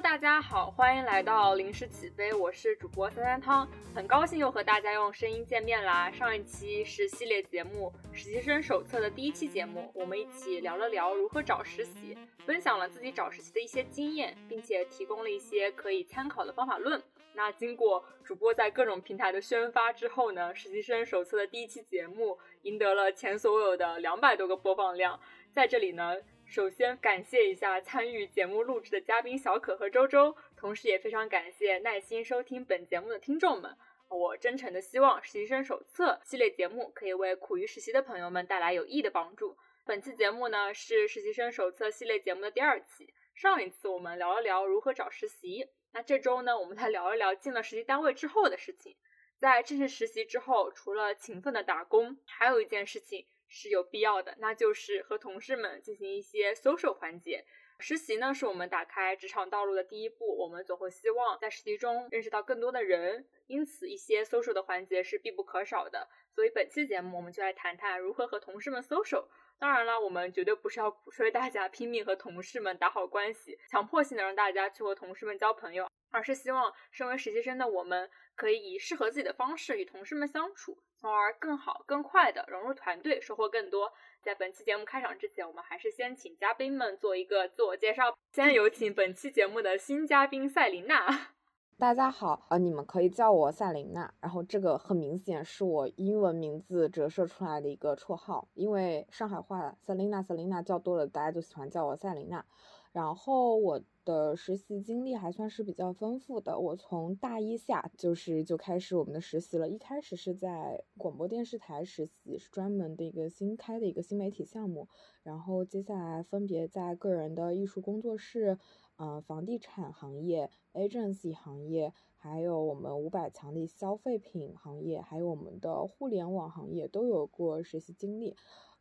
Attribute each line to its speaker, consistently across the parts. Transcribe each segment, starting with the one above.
Speaker 1: 大家好，欢迎来到临时起飞，我是主播三三汤，很高兴又和大家用声音见面啦。上一期是系列节目《实习生手册》的第一期节目，我们一起聊了聊如何找实习，分享了自己找实习的一些经验，并且提供了一些可以参考的方法论。那经过主播在各种平台的宣发之后呢，《实习生手册》的第一期节目赢得了前所未有的两百多个播放量，在这里呢。首先感谢一下参与节目录制的嘉宾小可和周周，同时也非常感谢耐心收听本节目的听众们。我真诚的希望《实习生手册》系列节目可以为苦于实习的朋友们带来有益的帮助。本期节目呢是《实习生手册》系列节目的第二期。上一次我们聊了聊如何找实习，那这周呢我们再聊一聊进了实习单位之后的事情。在正式实习之后，除了勤奋的打工，还有一件事情。是有必要的，那就是和同事们进行一些 social 环节。实习呢，是我们打开职场道路的第一步，我们总会希望在实习中认识到更多的人，因此一些 social 的环节是必不可少的。所以本期节目，我们就来谈谈如何和同事们 social。当然了，我们绝对不是要鼓吹大家拼命和同事们打好关系，强迫性的让大家去和同事们交朋友，而是希望身为实习生的我们，可以以适合自己的方式与同事们相处。从而更好、更快的融入团队，收获更多。在本期节目开场之前，我们还是先请嘉宾们做一个自我介绍。先有请本期节目的新嘉宾赛琳娜。
Speaker 2: 大家好，呃，你们可以叫我赛琳娜。然后这个很明显是我英文名字折射出来的一个绰号，因为上海话赛琳娜、赛琳娜叫多了，大家就喜欢叫我赛琳娜。然后我。的实习经历还算是比较丰富的。我从大一下就是就开始我们的实习了，一开始是在广播电视台实习，是专门的一个新开的一个新媒体项目。然后接下来分别在个人的艺术工作室、嗯，房地产行业、agency 行业，还有我们五百强的消费品行业，还有我们的互联网行业都有过实习经历。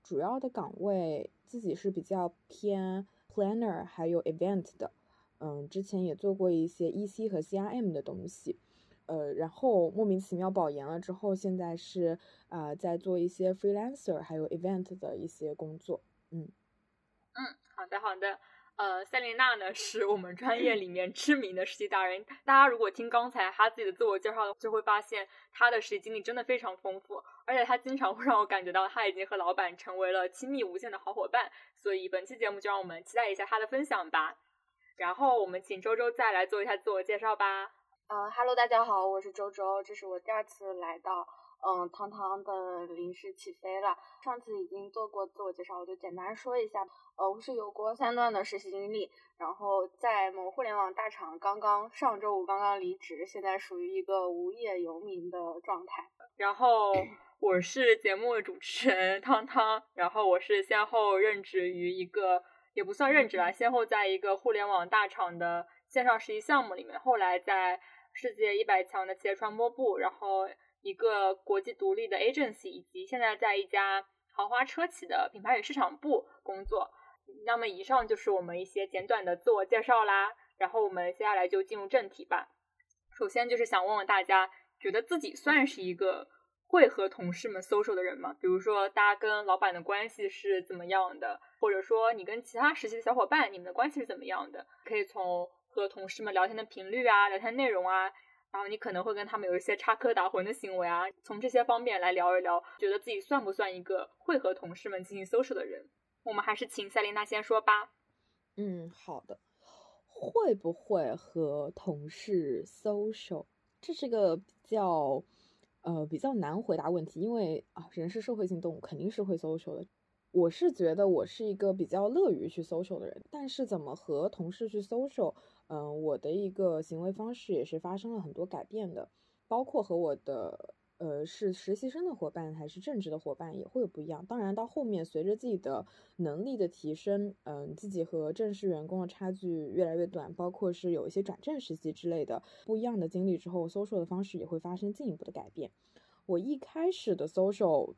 Speaker 2: 主要的岗位自己是比较偏 planner 还有 event 的。嗯，之前也做过一些 EC 和 CRM 的东西，呃，然后莫名其妙保研了之后，现在是啊在做一些 freelancer 还有 event 的一些工作。
Speaker 1: 嗯嗯，好的好的。呃，赛琳娜呢是我们专业里面知名的实习达人，大家如果听刚才她自己的自我介绍，就会发现她的实习经历真的非常丰富，而且她经常会让我感觉到她已经和老板成为了亲密无间的好伙伴。所以本期节目就让我们期待一下她的分享吧。然后我们请周周再来做一下自我介绍吧。
Speaker 3: 呃哈喽，大家好，我是周周，这是我第二次来到嗯汤汤的临时起飞了。上次已经做过自我介绍，我就简单说一下。呃，我是有过三段的实习经历，然后在某互联网大厂刚刚上周五刚刚离职，现在属于一个无业游民的状态。
Speaker 1: 然后我是节目主持人汤汤，然后我是先后任职于一个。也不算任职吧，先后在一个互联网大厂的线上实习项目里面，后来在世界一百强的企业传播部，然后一个国际独立的 agency，以及现在在一家豪华车企的品牌与市场部工作。那么以上就是我们一些简短的自我介绍啦，然后我们接下来就进入正题吧。首先就是想问问大家，觉得自己算是一个。会和同事们 social 的人吗？比如说，大家跟老板的关系是怎么样的？或者说，你跟其他实习的小伙伴，你们的关系是怎么样的？可以从和同事们聊天的频率啊、聊天内容啊，然后你可能会跟他们有一些插科打诨的行为啊，从这些方面来聊一聊，觉得自己算不算一个会和同事们进行 social 的人？我们还是请赛琳娜先说吧。
Speaker 2: 嗯，好的。会不会和同事 social？这是个比较。呃，比较难回答问题，因为啊，人是社会性动物，肯定是会 social 的。我是觉得我是一个比较乐于去 social 的人，但是怎么和同事去 social，嗯，我的一个行为方式也是发生了很多改变的，包括和我的。呃，是实习生的伙伴还是正职的伙伴也会有不一样。当然，到后面随着自己的能力的提升，嗯，自己和正式员工的差距越来越短，包括是有一些转正实习之类的不一样的经历之后，social 的方式也会发生进一步的改变。我一开始的 social，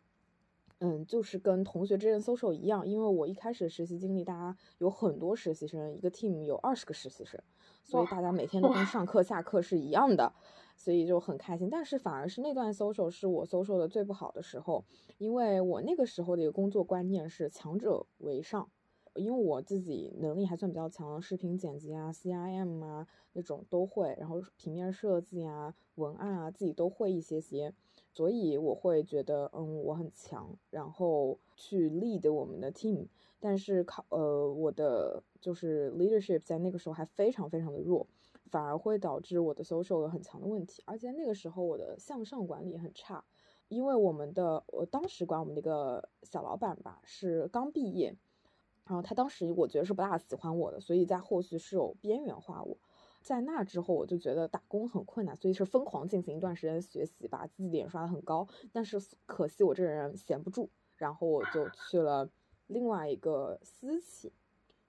Speaker 2: 嗯，就是跟同学之间 social 一样，因为我一开始实习经历，大家有很多实习生，一个 team 有二十个实习生，所以大家每天都跟上课下课是一样的。所以就很开心，但是反而是那段 social 是我 social 的最不好的时候，因为我那个时候的一个工作观念是强者为上，因为我自己能力还算比较强，视频剪辑啊、CIM 啊那种都会，然后平面设计啊、文案啊自己都会一些些，所以我会觉得嗯我很强，然后去 lead 我们的 team。但是考呃我的就是 leadership 在那个时候还非常非常的弱，反而会导致我的 social 有很强的问题，而且那个时候我的向上管理很差，因为我们的我当时管我们的一个小老板吧是刚毕业，然后他当时我觉得是不大喜欢我的，所以在后续是有边缘化我，在那之后我就觉得打工很困难，所以是疯狂进行一段时间学习，把自己脸刷的很高，但是可惜我这个人闲不住，然后我就去了。另外一个私企，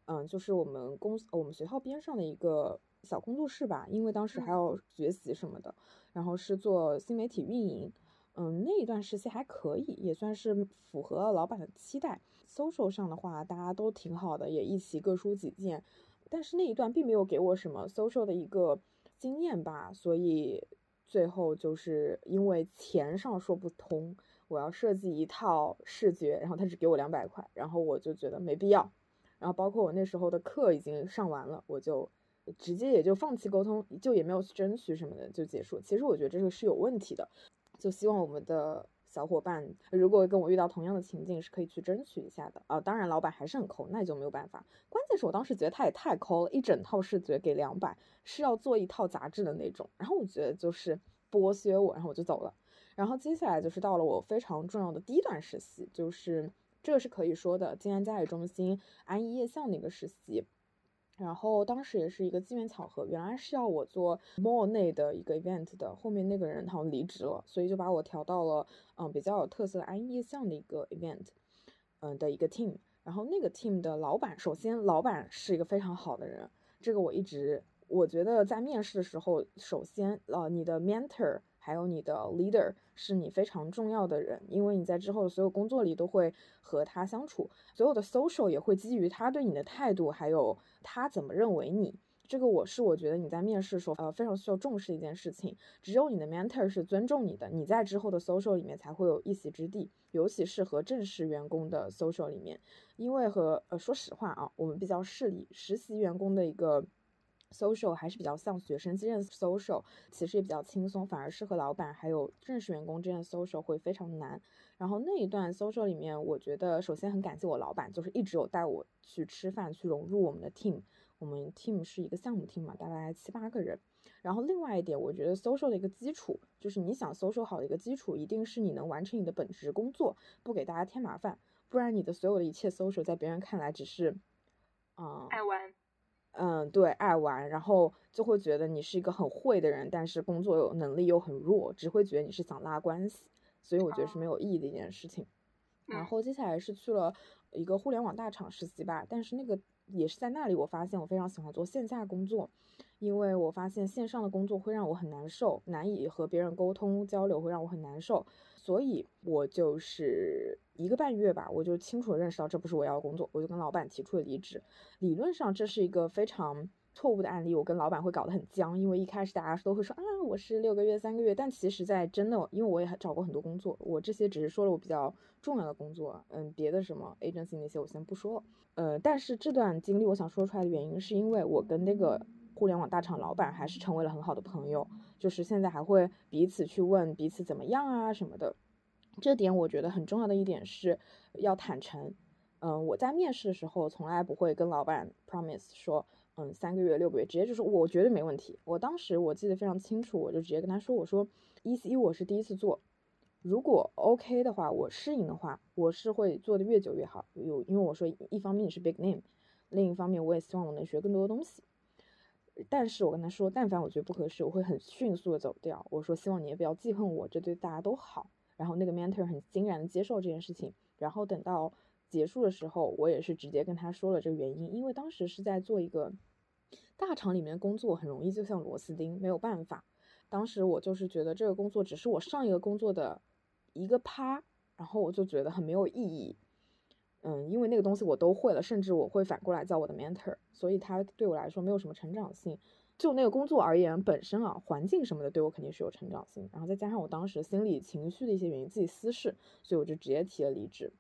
Speaker 2: 嗯，就是我们公司我们学校边上的一个小工作室吧，因为当时还要学习什么的，然后是做新媒体运营，嗯，那一段时期还可以，也算是符合老板的期待。social 上的话，大家都挺好的，也一起各抒己见，但是那一段并没有给我什么 social 的一个经验吧，所以最后就是因为钱上说不通。我要设计一套视觉，然后他只给我两百块，然后我就觉得没必要。然后包括我那时候的课已经上完了，我就直接也就放弃沟通，就也没有去争取什么的就结束。其实我觉得这个是有问题的，就希望我们的小伙伴如果跟我遇到同样的情境，是可以去争取一下的啊。当然老板还是很抠，那就没有办法。关键是我当时觉得他也太抠了，一整套视觉给两百，是要做一套杂志的那种。然后我觉得就是剥削我，然后我就走了。然后接下来就是到了我非常重要的第一段实习，就是这个是可以说的静安嘉里中心安逸夜巷的一个实习。然后当时也是一个机缘巧合，原来是要我做 mall 内的一个 event 的，后面那个人他离职了，所以就把我调到了嗯比较有特色的安逸夜巷的一个 event，嗯的一个 team。然后那个 team 的老板，首先老板是一个非常好的人，这个我一直我觉得在面试的时候，首先呃你的 mentor。还有你的 leader 是你非常重要的人，因为你在之后的所有工作里都会和他相处，所有的 social 也会基于他对你的态度，还有他怎么认为你。这个我是我觉得你在面试的时候，呃，非常需要重视一件事情。只有你的 mentor 是尊重你的，你在之后的 social 里面才会有一席之地，尤其是和正式员工的 social 里面，因为和呃，说实话啊，我们比较势利，实习员工的一个。Social 还是比较像学生之间 social，其实也比较轻松，反而是和老板还有正式员工之间的 social 会非常难。然后那一段 social 里面，我觉得首先很感谢我老板，就是一直有带我去吃饭，去融入我们的 team。我们 team 是一个项目 team 嘛，大概七八个人。然后另外一点，我觉得 social 的一个基础，就是你想 social 好的一个基础，一定是你能完成你的本职工作，不给大家添麻烦，不然你的所有的一切 social 在别人看来只是，啊，
Speaker 1: 爱玩。
Speaker 2: 嗯，对，爱玩，然后就会觉得你是一个很会的人，但是工作有能力又很弱，只会觉得你是想拉关系，所以我觉得是没有意义的一件事情。然后接下来是去了一个互联网大厂实习吧，但是那个也是在那里，我发现我非常喜欢做线下工作，因为我发现线上的工作会让我很难受，难以和别人沟通交流，会让我很难受。所以，我就是一个半月吧，我就清楚的认识到这不是我要的工作，我就跟老板提出了离职。理论上这是一个非常错误的案例，我跟老板会搞得很僵，因为一开始大家都会说啊，我是六个月、三个月，但其实在真的，因为我也找过很多工作，我这些只是说了我比较重要的工作，嗯，别的什么 agency 那些我先不说了。呃，但是这段经历我想说出来的原因，是因为我跟那个互联网大厂老板还是成为了很好的朋友。就是现在还会彼此去问彼此怎么样啊什么的，这点我觉得很重要的一点是要坦诚。嗯，我在面试的时候从来不会跟老板 promise 说，嗯，三个月、六个月，直接就是我绝对没问题。我当时我记得非常清楚，我就直接跟他说，我说 EC 我是第一次做，如果 OK 的话，我适应的话，我是会做的越久越好。有因为我说一方面是 big name，另一方面我也希望我能学更多的东西。但是我跟他说，但凡我觉得不合适，我会很迅速的走掉。我说希望你也不要记恨我，这对大家都好。然后那个 mentor 很欣然的接受这件事情。然后等到结束的时候，我也是直接跟他说了这个原因，因为当时是在做一个大厂里面工作，很容易就像螺丝钉，没有办法。当时我就是觉得这个工作只是我上一个工作的一个趴，然后我就觉得很没有意义。嗯，因为那个东西我都会了，甚至我会反过来叫我的 mentor，所以他对我来说没有什么成长性。就那个工作而言，本身啊，环境什么的对我肯定是有成长性。然后再加上我当时心理情绪的一些原因，自己私事，所以我就直接提了离职。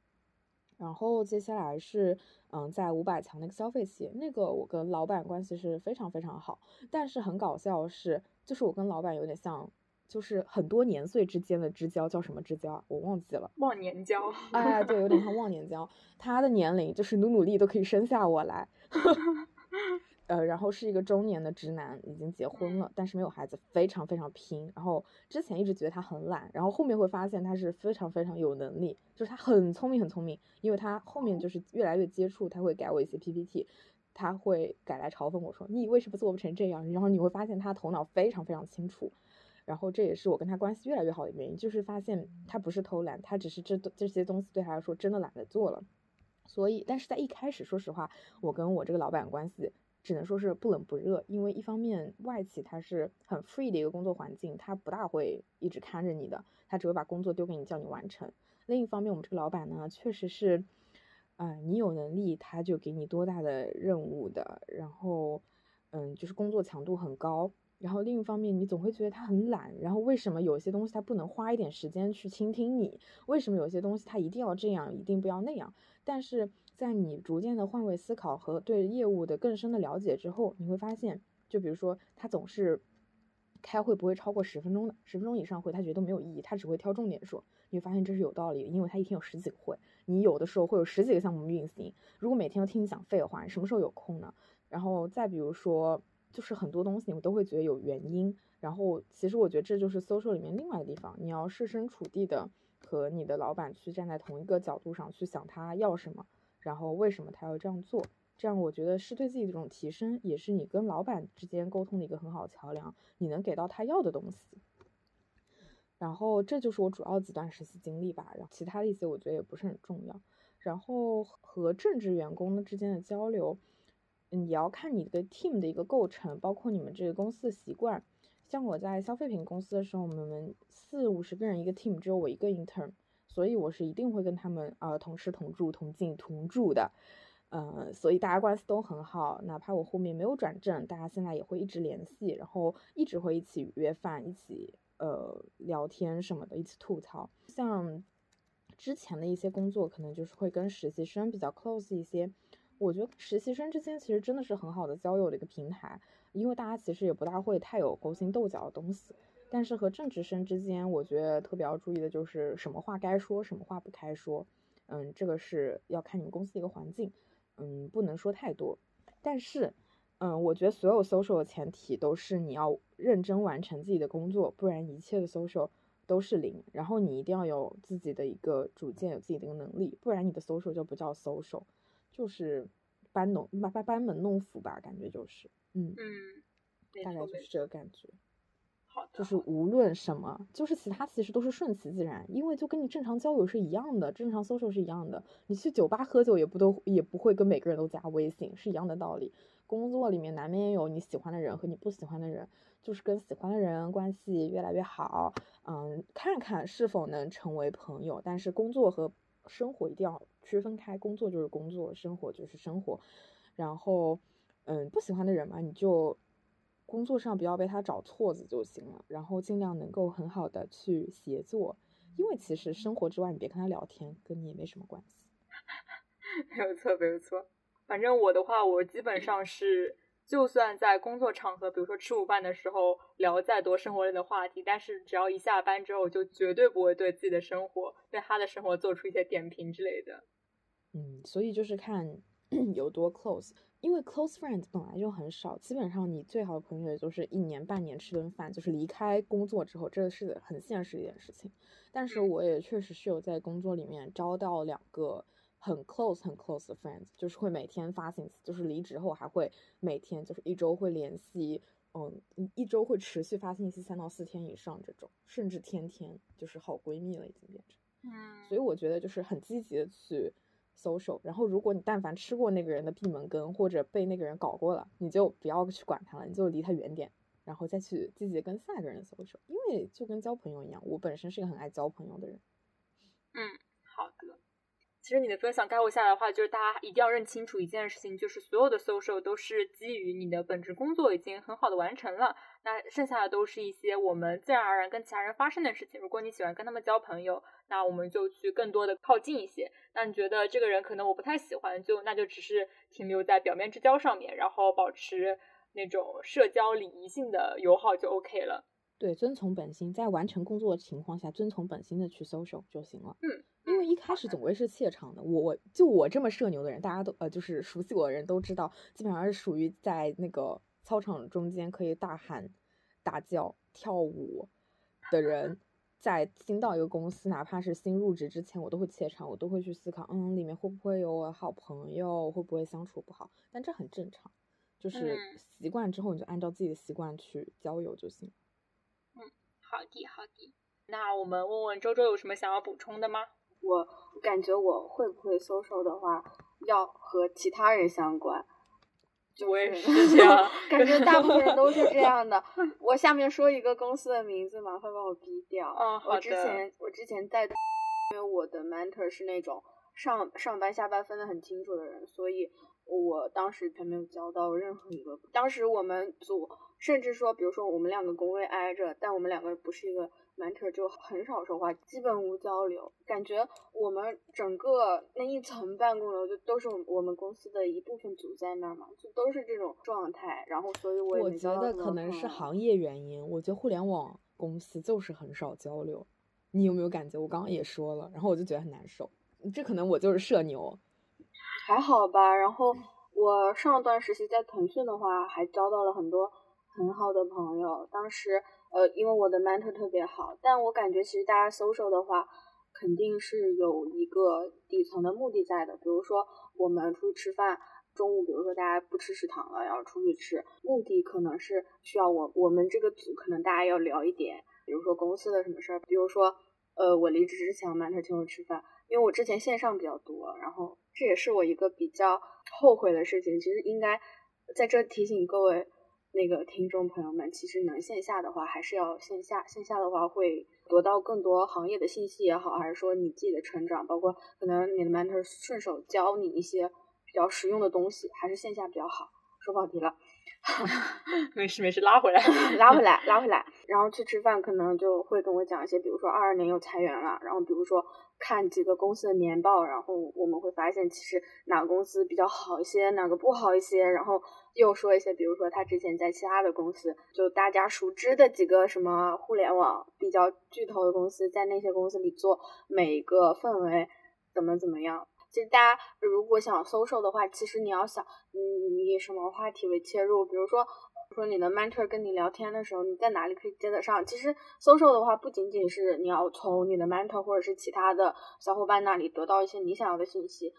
Speaker 2: 然后接下来是，嗯，在五百强那个消费企业，那个我跟老板关系是非常非常好。但是很搞笑是，就是我跟老板有点像，就是很多年岁之间的知交，叫什么知交啊？我忘记了。
Speaker 1: 忘年交。
Speaker 2: 哎，对，有点像忘年交。他的年龄就是努努力都可以生下我来。呃，然后是一个中年的直男，已经结婚了，但是没有孩子，非常非常拼。然后之前一直觉得他很懒，然后后面会发现他是非常非常有能力，就是他很聪明很聪明。因为他后面就是越来越接触，他会改我一些 PPT，他会改来嘲讽我说你为什么做不成这样？然后你会发现他头脑非常非常清楚。然后这也是我跟他关系越来越好的原因，就是发现他不是偷懒，他只是这这些东西对他来说真的懒得做了。所以，但是在一开始，说实话，我跟我这个老板关系。只能说是不冷不热，因为一方面外企它是很 free 的一个工作环境，他不大会一直看着你的，他只会把工作丢给你叫你完成。另一方面，我们这个老板呢，确实是，啊，你有能力他就给你多大的任务的，然后，嗯，就是工作强度很高。然后另一方面，你总会觉得他很懒。然后为什么有些东西他不能花一点时间去倾听你？为什么有些东西他一定要这样，一定不要那样？但是在你逐渐的换位思考和对业务的更深的了解之后，你会发现，就比如说他总是开会不会超过十分钟的，十分钟以上会他觉得都没有意义，他只会挑重点说。你会发现这是有道理，因为他一天有十几个会，你有的时候会有十几个项目运行。如果每天都听你讲废话，什么时候有空呢？然后再比如说。就是很多东西你都会觉得有原因，然后其实我觉得这就是 social 里面另外的地方，你要设身处地的和你的老板去站在同一个角度上去想他要什么，然后为什么他要这样做，这样我觉得是对自己的一种提升，也是你跟老板之间沟通的一个很好桥梁，你能给到他要的东西。然后这就是我主要几段实习经历吧，然后其他的一些我觉得也不是很重要。然后和正职员工之间的交流。嗯，也要看你的 team 的一个构成，包括你们这个公司的习惯。像我在消费品公司的时候，我们四五十个人一个 team，只有我一个 intern，所以我是一定会跟他们啊同吃同住同进同住的。嗯，所以大家关系都很好，哪怕我后面没有转正，大家现在也会一直联系，然后一直会一起约饭，一起呃聊天什么的，一起吐槽。像之前的一些工作，可能就是会跟实习生比较 close 一些。我觉得实习生之间其实真的是很好的交友的一个平台，因为大家其实也不大会太有勾心斗角的东西。但是和正职生之间，我觉得特别要注意的就是什么话该说，什么话不该说。嗯，这个是要看你们公司的一个环境，嗯，不能说太多。但是，嗯，我觉得所有 social 的前提都是你要认真完成自己的工作，不然一切的 social 都是零。然后你一定要有自己的一个主见，有自己的一个能力，不然你的 social 就不叫 social。就是班弄班班班门弄斧吧，感觉就是，
Speaker 1: 嗯
Speaker 2: 嗯，大概就是这个感觉。
Speaker 1: 好的，
Speaker 2: 就是无论什么，就是其他其实都是顺其自然，因为就跟你正常交友是一样的，正常 social 是一样的。你去酒吧喝酒也不都也不会跟每个人都加微信，是一样的道理。工作里面难免有你喜欢的人和你不喜欢的人，就是跟喜欢的人关系越来越好，嗯，看看是否能成为朋友。但是工作和生活一定要区分开，工作就是工作，生活就是生活。然后，嗯，不喜欢的人嘛，你就工作上不要被他找错子就行了。然后尽量能够很好的去协作，因为其实生活之外，你别跟他聊天，跟你也没什么关系。
Speaker 1: 没有错，没有错。反正我的话，我基本上是。就算在工作场合，比如说吃午饭的时候聊再多生活类的话题，但是只要一下班之后，就绝对不会对自己的生活、对他的生活做出一些点评之类的。
Speaker 2: 嗯，所以就是看 有多 close，因为 close friends 本来就很少，基本上你最好的朋友也就是一年半年吃顿饭，就是离开工作之后，这是很现实的一件事情。但是我也确实是有在工作里面招到两个。很 close 很 close 的 friends，就是会每天发信息，就是离职后还会每天，就是一周会联系，嗯，一周会持续发信息三到四天以上这种，甚至天天，就是好闺蜜了已经变成。
Speaker 1: 嗯，
Speaker 2: 所以我觉得就是很积极的去 social，然后如果你但凡吃过那个人的闭门羹，或者被那个人搞过了，你就不要去管他了，你就离他远点，然后再去积极跟下一个人 social，因为就跟交朋友一样，我本身是一个很爱交朋友的人。
Speaker 1: 嗯，好的。其实你的分享概括下来的话，就是大家一定要认清楚一件事情，就是所有的 social 都是基于你的本职工作已经很好的完成了，那剩下的都是一些我们自然而然跟其他人发生的事情。如果你喜欢跟他们交朋友，那我们就去更多的靠近一些。那你觉得这个人可能我不太喜欢，就那就只是停留在表面之交上面，然后保持那种社交礼仪性的友好就 OK 了。
Speaker 2: 对，遵从本心，在完成工作的情况下，遵从本心的去 social 就行了。
Speaker 1: 嗯，
Speaker 2: 因为一开始总归是怯场的。我我就我这么社牛的人，大家都呃就是熟悉我的人都知道，基本上是属于在那个操场中间可以大喊大叫跳舞的人。在新到一个公司，哪怕是新入职之前，我都会怯场，我都会去思考，嗯，里面会不会有我好朋友，会不会相处不好？但这很正常，就是习惯之后，你就按照自己的习惯去交友就行。
Speaker 1: 好的，好的。那我们问问周周有什么想要补充的吗？
Speaker 3: 我感觉我会不会 social 的话，要和其他人相关。
Speaker 1: 就我也是这样，
Speaker 3: 感觉大部分人都是这样的。我下面说一个公司的名字，麻烦把我逼掉。
Speaker 1: 嗯，
Speaker 3: 我之前我之前在，因为我的 mentor 是那种上上班下班分得很清楚的人，所以我当时才没有交到任何一个。当时我们组。甚至说，比如说我们两个工位挨着，但我们两个不是一个 mentor，就很少说话，基本无交流。感觉我们整个那一层办公楼就都是我们公司的一部分组在那儿嘛，就都是这种状态。然后，所以我
Speaker 2: 我觉得可能是行业原因。我觉得互联网公司就是很少交流。你有没有感觉？我刚刚也说了，然后我就觉得很难受。这可能我就是社牛。
Speaker 3: 还好吧。然后我上段实习在腾讯的话，还交到了很多。很好的朋友，当时呃，因为我的 mentor 特别好，但我感觉其实大家 social 的话，肯定是有一个底层的目的在的。比如说我们出去吃饭，中午比如说大家不吃食堂了，要出去吃，目的可能是需要我我们这个组可能大家要聊一点，比如说公司的什么事儿，比如说呃，我离职之前 mentor 请我吃饭，因为我之前线上比较多，然后这也是我一个比较后悔的事情。其实应该在这提醒各位。那个听众朋友们，其实能线下的话，还是要线下。线下的话，会得到更多行业的信息也好，还是说你自己的成长，包括可能你的 mentor 顺手教你一些比较实用的东西，还是线下比较好。说跑题了，
Speaker 1: 没事没事，拉回来，
Speaker 3: 拉回来，拉回来。然后去吃饭，可能就会跟我讲一些，比如说二二年又裁员了，然后比如说。看几个公司的年报，然后我们会发现，其实哪个公司比较好一些，哪个不好一些。然后又说一些，比如说他之前在其他的公司，就大家熟知的几个什么互联网比较巨头的公司，在那些公司里做，每个氛围怎么怎么样。其实大家如果想 social 的话，其实你要想，你以什么话题为切入，比如说。说你的 mentor 跟你聊天的时候，你在哪里可以接得上？其实 social 的话，不仅仅是你要从你的 mentor 或者是其他的小伙伴那里得到一些你想要的信息，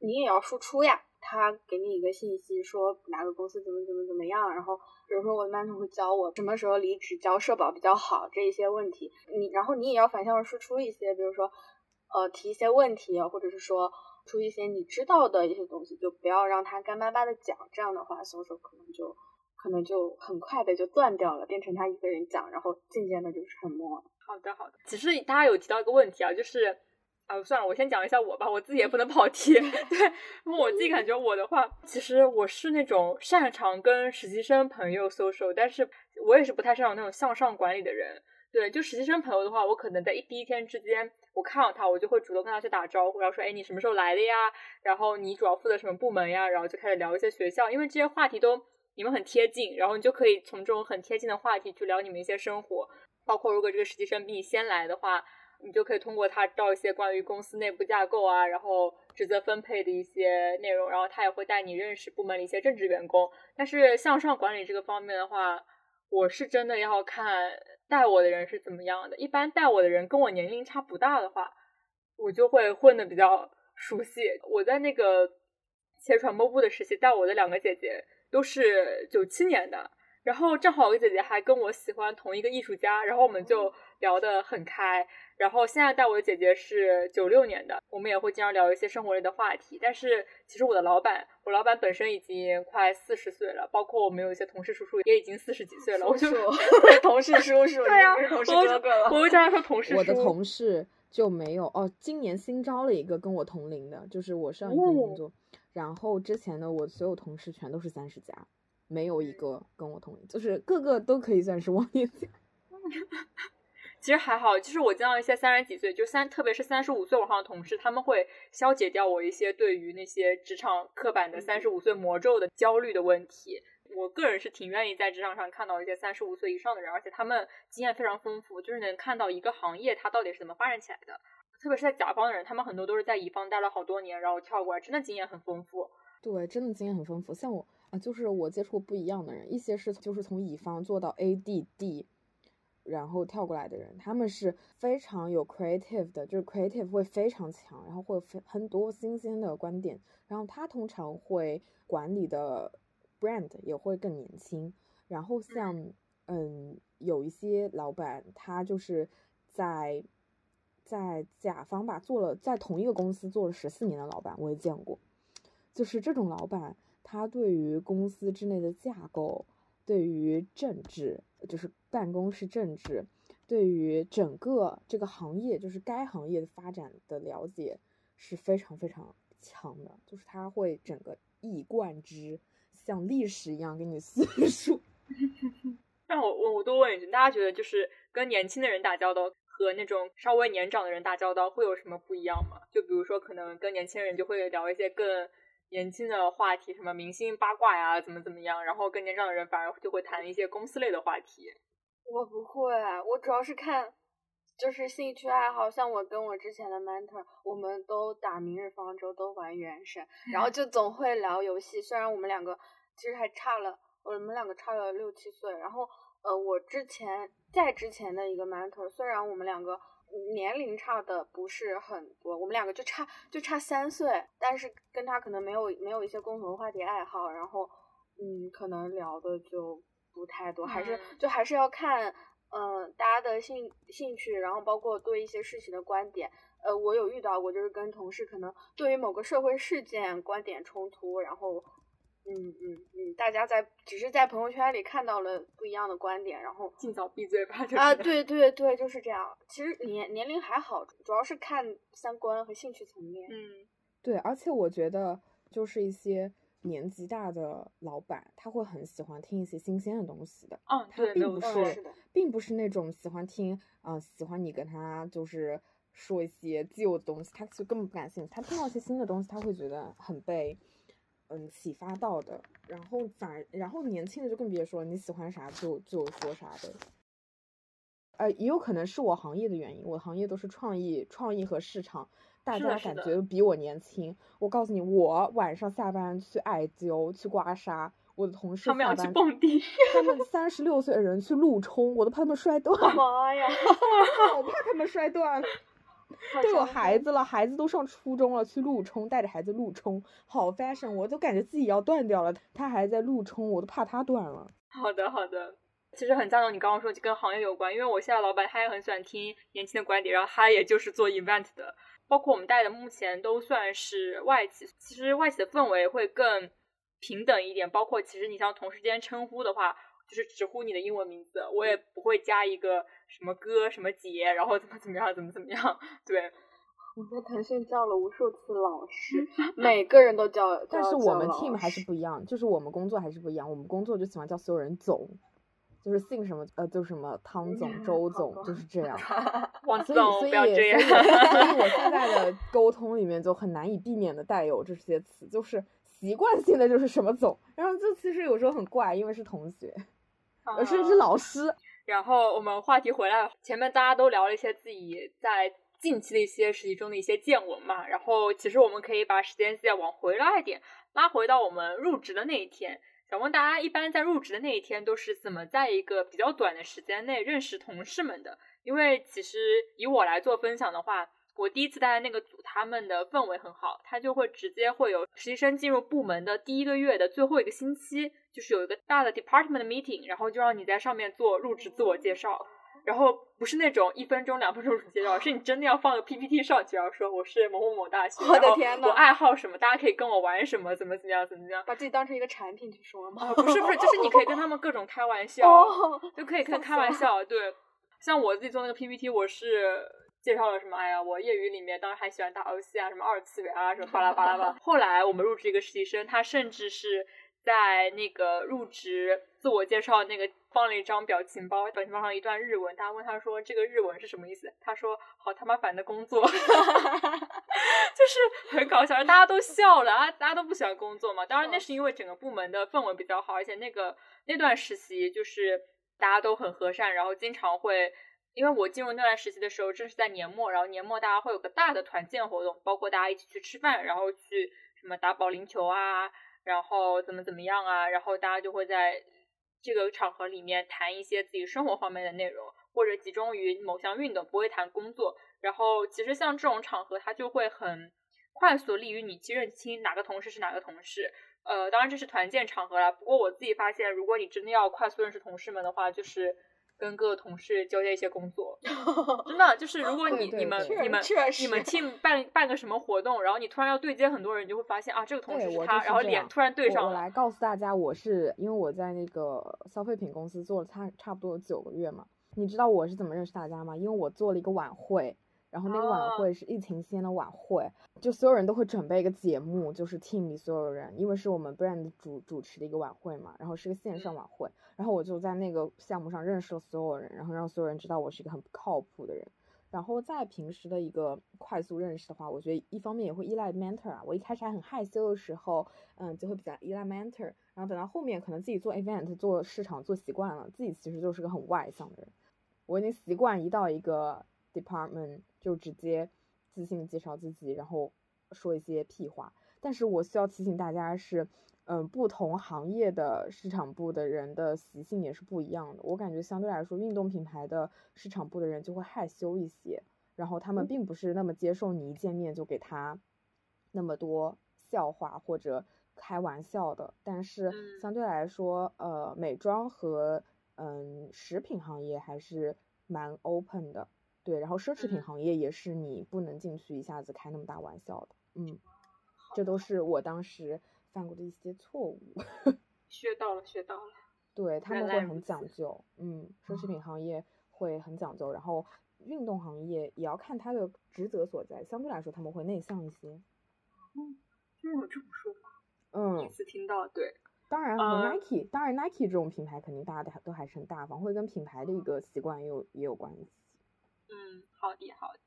Speaker 3: 你也要输出呀。他给你一个信息，说哪个公司怎么怎么怎么样，然后比如说我的 mentor 会教我什么时候离职交社保比较好这一些问题，你然后你也要反向输出一些，比如说呃提一些问题，或者是说出一些你知道的一些东西，就不要让他干巴巴的讲，这样的话 social 可能就。可能就很快的就断掉了，变成他一个人讲，然后渐渐的就沉默。
Speaker 1: 好的，好的。其实大家有提到一个问题啊，就是，啊，算了，我先讲一下我吧，我自己也不能跑题。对，因为我自己感觉我的话，其实我是那种擅长跟实习生朋友 social，但是我也是不太擅长那种向上管理的人。对，就实习生朋友的话，我可能在一第一天之间，我看到他，我就会主动跟他去打招呼，然后说，哎，你什么时候来的呀？然后你主要负责什么部门呀？然后就开始聊一些学校，因为这些话题都。你们很贴近，然后你就可以从这种很贴近的话题去聊你们一些生活，包括如果这个实习生比你先来的话，你就可以通过他知道一些关于公司内部架构啊，然后职责分配的一些内容，然后他也会带你认识部门的一些正职员工。但是向上管理这个方面的话，我是真的要看带我的人是怎么样的。一般带我的人跟我年龄差不大的话，我就会混的比较熟悉。我在那个企业传播部的实习，带我的两个姐姐。都是九七年的，然后正好我姐姐还跟我喜欢同一个艺术家，然后我们就聊得很开。然后现在带我的姐姐是九六年的，我们也会经常聊一些生活类的话题。但是其实我的老板，我老板本身已经快四十岁了，包括我们有一些同事叔叔也已经四十几岁了。我就
Speaker 3: 同事叔叔，
Speaker 1: 对呀，
Speaker 3: 同事哥哥了。
Speaker 1: 我会叫他说同事叔。
Speaker 2: 我的同事就没有哦。今年新招了一个跟我同龄的，就是我上一份工作，然后之前的我所有同事全都是三十加，没有一个跟我同龄，就是个个都可以算是忘年交。
Speaker 1: 其实还好，就是我见到一些三十几岁，就三，特别是三十五岁往上的同事，他们会消解掉我一些对于那些职场刻板的三十五岁魔咒的焦虑的问题。我个人是挺愿意在职场上看到一些三十五岁以上的人，而且他们经验非常丰富，就是能看到一个行业它到底是怎么发展起来的。特别是在甲方的人，他们很多都是在乙方待了好多年，然后跳过来，真的经验很丰富。
Speaker 2: 对，真的经验很丰富。像我啊，就是我接触不一样的人，一些是就是从乙方做到 ADD。然后跳过来的人，他们是非常有 creative 的，就是 creative 会非常强，然后会很很多新鲜的观点。然后他通常会管理的 brand 也会更年轻。然后像嗯，有一些老板，他就是在在甲方吧做了，在同一个公司做了十四年的老板，我也见过。就是这种老板，他对于公司之内的架构。对于政治，就是办公室政治，对于整个这个行业，就是该行业的发展的了解是非常非常强的，就是他会整个一以贯之，像历史一样给你 叙述。
Speaker 1: 那我我我多问一句，大家觉得就是跟年轻的人打交道和那种稍微年长的人打交道会有什么不一样吗？就比如说，可能跟年轻人就会聊一些更。年轻的话题，什么明星八卦呀，怎么怎么样？然后更年长的人反而就会谈一些公司类的话题。
Speaker 3: 我不会，我主要是看，就是兴趣爱好。像我跟我之前的 mentor，我们都打明日方舟，都玩原神，然后就总会聊游戏。虽然我们两个其实还差了，我们两个差了六七岁。然后，呃，我之前在之前的一个 mentor，虽然我们两个。年龄差的不是很多，我们两个就差就差三岁，但是跟他可能没有没有一些共同话题爱好，然后嗯，可能聊的就不太多，还是就还是要看嗯大家的兴兴趣，然后包括对一些事情的观点。呃，我有遇到过，就是跟同事可能对于某个社会事件观点冲突，然后。嗯嗯嗯，大家在只是在朋友圈里看到了不一样的观点，然后
Speaker 1: 尽早闭嘴吧。
Speaker 3: 啊，对对对，就是这样。其实年年龄还好，主要是看三观和兴趣层面。
Speaker 1: 嗯，
Speaker 2: 对，而且我觉得就是一些年纪大的老板，他会很喜欢听一些新鲜的东西的。
Speaker 1: 嗯，
Speaker 2: 他并不
Speaker 3: 是，
Speaker 2: 并不是那种喜欢听啊，喜欢你跟他就是说一些旧的东西，他就根本不感兴趣。他听到一些新的东西，他会觉得很被。嗯，启发到的，然后反，然后年轻的就更别说，你喜欢啥就就说啥的。呃，也有可能是我行业的原因，我行业都是创意、创意和市场，大家感觉比我年轻。我告诉你，我晚上下班去艾灸、去刮痧，我的同事
Speaker 1: 他们要去蹦迪，
Speaker 2: 他们三十六岁的人去路冲，我都怕他们摔断。
Speaker 3: 妈呀，
Speaker 2: 好怕他们摔断。都有孩子了，孩子都上初中了，去路冲，带着孩子路冲，好 fashion，我都感觉自己要断掉了。他还在路冲，我都怕他断了。
Speaker 1: 好的，好的，其实很赞同你刚刚说跟行业有关，因为我现在老板他也很喜欢听年轻的观点，然后他也就是做 event 的，包括我们带的目前都算是外企，其实外企的氛围会更平等一点，包括其实你像同事间称呼的话。就是直呼你的英文名字，我也不会加一个什么哥什么姐，然后怎么怎么样，怎么怎么样。对，
Speaker 3: 我在腾讯叫了无数次老师，每个人都叫。
Speaker 2: 但是我们 team 还是不一样，就是我们工作还是不一样。我们工作就喜欢叫所有人总，就是姓什么呃，就什么汤总、周总，就是这样。
Speaker 1: 所以所以所以，所
Speaker 2: 以我现在的沟通里面就很难以避免的带有这些词，就是习惯性的就是什么总，然后就其实有时候很怪，因为是同学。而是是老师。
Speaker 1: 然后我们话题回来，前面大家都聊了一些自己在近期的一些实习中的一些见闻嘛。然后其实我们可以把时间线往回拉一点，拉回到我们入职的那一天。想问大家，一般在入职的那一天都是怎么在一个比较短的时间内认识同事们的？因为其实以我来做分享的话，我第一次待的那个组，他们的氛围很好，他就会直接会有实习生进入部门的第一个月的最后一个星期。就是有一个大的 department meeting，然后就让你在上面做入职自我介绍，然后不是那种一分钟、两分钟介绍，是你真的要放个 PPT 上去，然后说我是某某某大学，
Speaker 3: 我的天
Speaker 1: 呐，我爱好什么，大家可以跟我玩什么，怎么怎么样，怎么样，
Speaker 3: 把自己当成一个产品去说吗？
Speaker 1: 不是不是，就是你可以跟他们各种开玩笑，就可以开开玩笑。对，像我自己做那个 PPT，我是介绍了什么？哎呀，我业余里面当时还喜欢打游戏啊，什么二次元啊，什么巴拉巴拉吧。后来我们入职一个实习生，他甚至是在那个入职自我介绍那个放了一张表情包，表情包上一段日文。大家问他说这个日文是什么意思？他说好他妈烦的工作，就是很搞笑，大家都笑了啊，大家都不喜欢工作嘛。当然那是因为整个部门的氛围比较好，而且那个那段实习就是大家都很和善，然后经常会。因为我进入那段实习的时候，正是在年末，然后年末大家会有个大的团建活动，包括大家一起去吃饭，然后去什么打保龄球啊，然后怎么怎么样啊，然后大家就会在这个场合里面谈一些自己生活方面的内容，或者集中于某项运动，不会谈工作。然后其实像这种场合，它就会很快速利于你去认清哪个同事是哪个同事。呃，当然这是团建场合了，不过我自己发现，如果你真的要快速认识同事们的话，就是。跟各个同事交接一些工作，真的就是如果你你们你们你们 team 办办个什么活动，然后你突然要对接很多人，你就会发现啊，这个同事是他，然后脸突然对上了。
Speaker 2: 我来告诉大家，我是因为我在那个消费品公司做了差差不多有九个月嘛，你知道我是怎么认识大家吗？因为我做了一个晚会。然后那个晚会是疫情期间的晚会，就所有人都会准备一个节目，就是 team 里所有人，因为是我们 brand 主主持的一个晚会嘛，然后是个线上晚会，然后我就在那个项目上认识了所有人，然后让所有人知道我是一个很不靠谱的人。然后在平时的一个快速认识的话，我觉得一方面也会依赖 mentor 啊，我一开始还很害羞的时候，嗯，就会比较依赖 mentor，然后等到后面可能自己做 event 做市场做习惯了，自己其实就是个很外向的人，我已经习惯一到一个 department。就直接自信介绍自己，然后说一些屁话。但是我需要提醒大家是，嗯，不同行业的市场部的人的习性也是不一样的。我感觉相对来说，运动品牌的市场部的人就会害羞一些，然后他们并不是那么接受你一见面就给他那么多笑话或者开玩笑的。但是相对来说，呃，美妆和嗯食品行业还是蛮 open 的。对，然后奢侈品行业也是你不能进去一下子开那么大玩笑的，嗯，这都是我当时犯过的一些错误。
Speaker 1: 学到了，学到了。
Speaker 2: 对他们会很讲究，嗯，奢侈品行业会很讲究，然后运动行业也要看他的职责所在，相对来说他们会内向一些。
Speaker 1: 嗯，居然有这么说法，嗯，第一次听到。对，
Speaker 2: 当然和 Nike，当然 Nike 这种品牌肯定大家都都还是很大方，会跟品牌的一个习惯也有也有关系。
Speaker 1: 嗯，好的好的。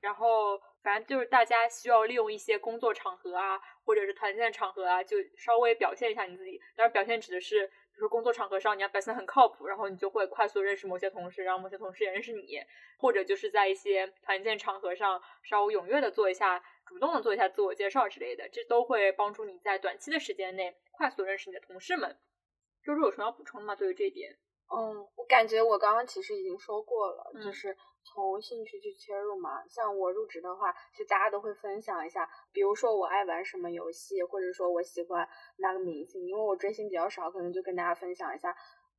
Speaker 1: 然后反正就是大家需要利用一些工作场合啊，或者是团建场合啊，就稍微表现一下你自己。当然，表现指的是，比如说工作场合上你要表现很靠谱，然后你就会快速认识某些同事，然后某些同事也认识你。或者就是在一些团建场合上稍微踊跃的做一下，主动的做一下自我介绍之类的，这都会帮助你在短期的时间内快速认识你的同事们。周周有什么要补充吗？对于这一点？
Speaker 3: 嗯，我感觉我刚刚其实已经说过了，就是从兴趣去切入嘛。像我入职的话，其实大家都会分享一下，比如说我爱玩什么游戏，或者说我喜欢哪个明星。因为我追星比较少，可能就跟大家分享一下，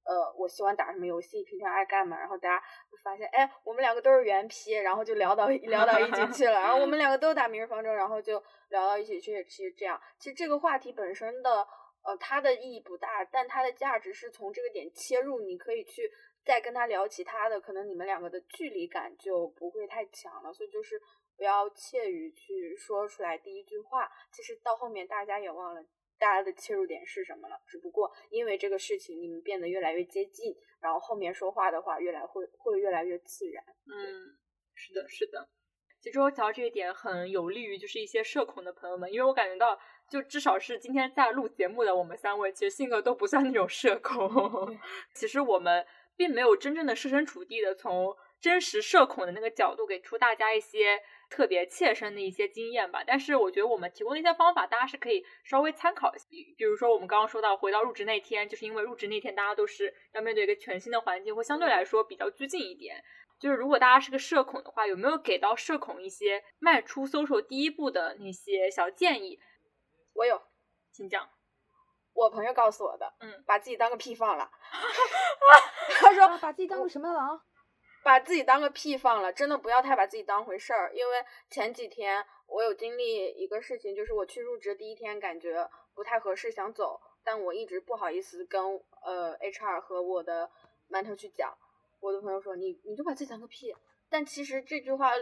Speaker 3: 呃，我喜欢打什么游戏，平常爱干嘛。然后大家会发现，哎，我们两个都是原 P，然后就聊到聊到一起去了。然后我们两个都打明日方舟，然后就聊到一起去。其实这样，其实这个话题本身的。呃，它的意义不大，但它的价值是从这个点切入，你可以去再跟他聊其他的，可能你们两个的距离感就不会太强了。所以就是不要怯于去说出来第一句话。其实到后面大家也忘了大家的切入点是什么了，只不过因为这个事情你们变得越来越接近，然后后面说话的话越来会会越来越自然。
Speaker 1: 嗯，是的，是的。其实我讲到这一点很有利于就是一些社恐的朋友们，因为我感觉到。就至少是今天在录节目的我们三位，其实性格都不算那种社恐。其实我们并没有真正的设身处地的从真实社恐的那个角度给出大家一些特别切身的一些经验吧。但是我觉得我们提供的一些方法，大家是可以稍微参考。比如说我们刚刚说到回到入职那天，就是因为入职那天大家都是要面对一个全新的环境，会相对来说比较拘谨一点。就是如果大家是个社恐的话，有没有给到社恐一些迈出 social 第一步的那些小建议？
Speaker 3: 我有，
Speaker 1: 请讲。
Speaker 3: 我朋友告诉我的，
Speaker 1: 嗯，
Speaker 3: 把自己当个屁放了。他说
Speaker 2: 把自己当个什么狼？
Speaker 3: 把自己当个屁放了，真的不要太把自己当回事儿。因为前几天我有经历一个事情，就是我去入职第一天，感觉不太合适，想走，但我一直不好意思跟呃 HR 和我的馒头去讲。我的朋友说：“你你就把自己当个屁。”但其实这句话，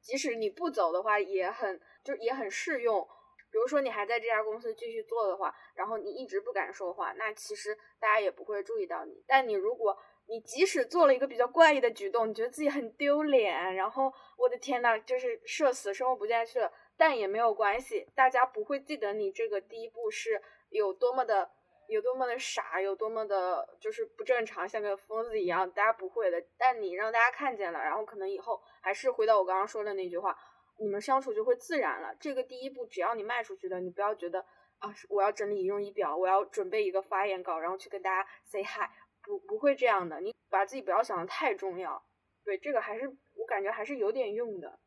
Speaker 3: 即使你不走的话，也很就也很适用。比如说你还在这家公司继续做的话，然后你一直不敢说话，那其实大家也不会注意到你。但你如果你即使做了一个比较怪异的举动，你觉得自己很丢脸，然后我的天呐，就是社死，生活不下去了，但也没有关系，大家不会记得你这个第一步是有多么的。有多么的傻，有多么的，就是不正常，像个疯子一样，大家不会的。但你让大家看见了，然后可能以后还是回到我刚刚说的那句话，你们相处就会自然了。这个第一步，只要你迈出去的，你不要觉得啊，我要整理仪容仪表，我要准备一个发言稿，然后去跟大家 say hi，不不会这样的。你把自己不要想的太重要，对这个还是我感觉还是有点用的。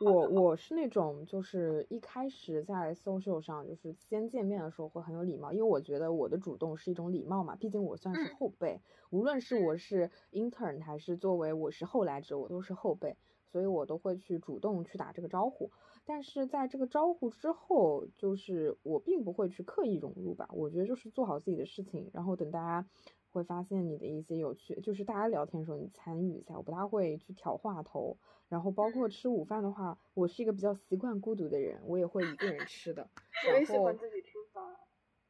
Speaker 2: 我我是那种，就是一开始在 social 上，就是先见面的时候会很有礼貌，因为我觉得我的主动是一种礼貌嘛，毕竟我算是后辈，无论是我是 intern 还是作为我是后来者，我都是后辈，所以我都会去主动去打这个招呼。但是在这个招呼之后，就是我并不会去刻意融入吧，我觉得就是做好自己的事情，然后等大家会发现你的一些有趣，就是大家聊天的时候你参与一下，我不大会去挑话头。然后包括吃午饭的话，我是一个比较习惯孤独的人，我也会一个人 吃的。
Speaker 3: 我也喜欢自己吃饭。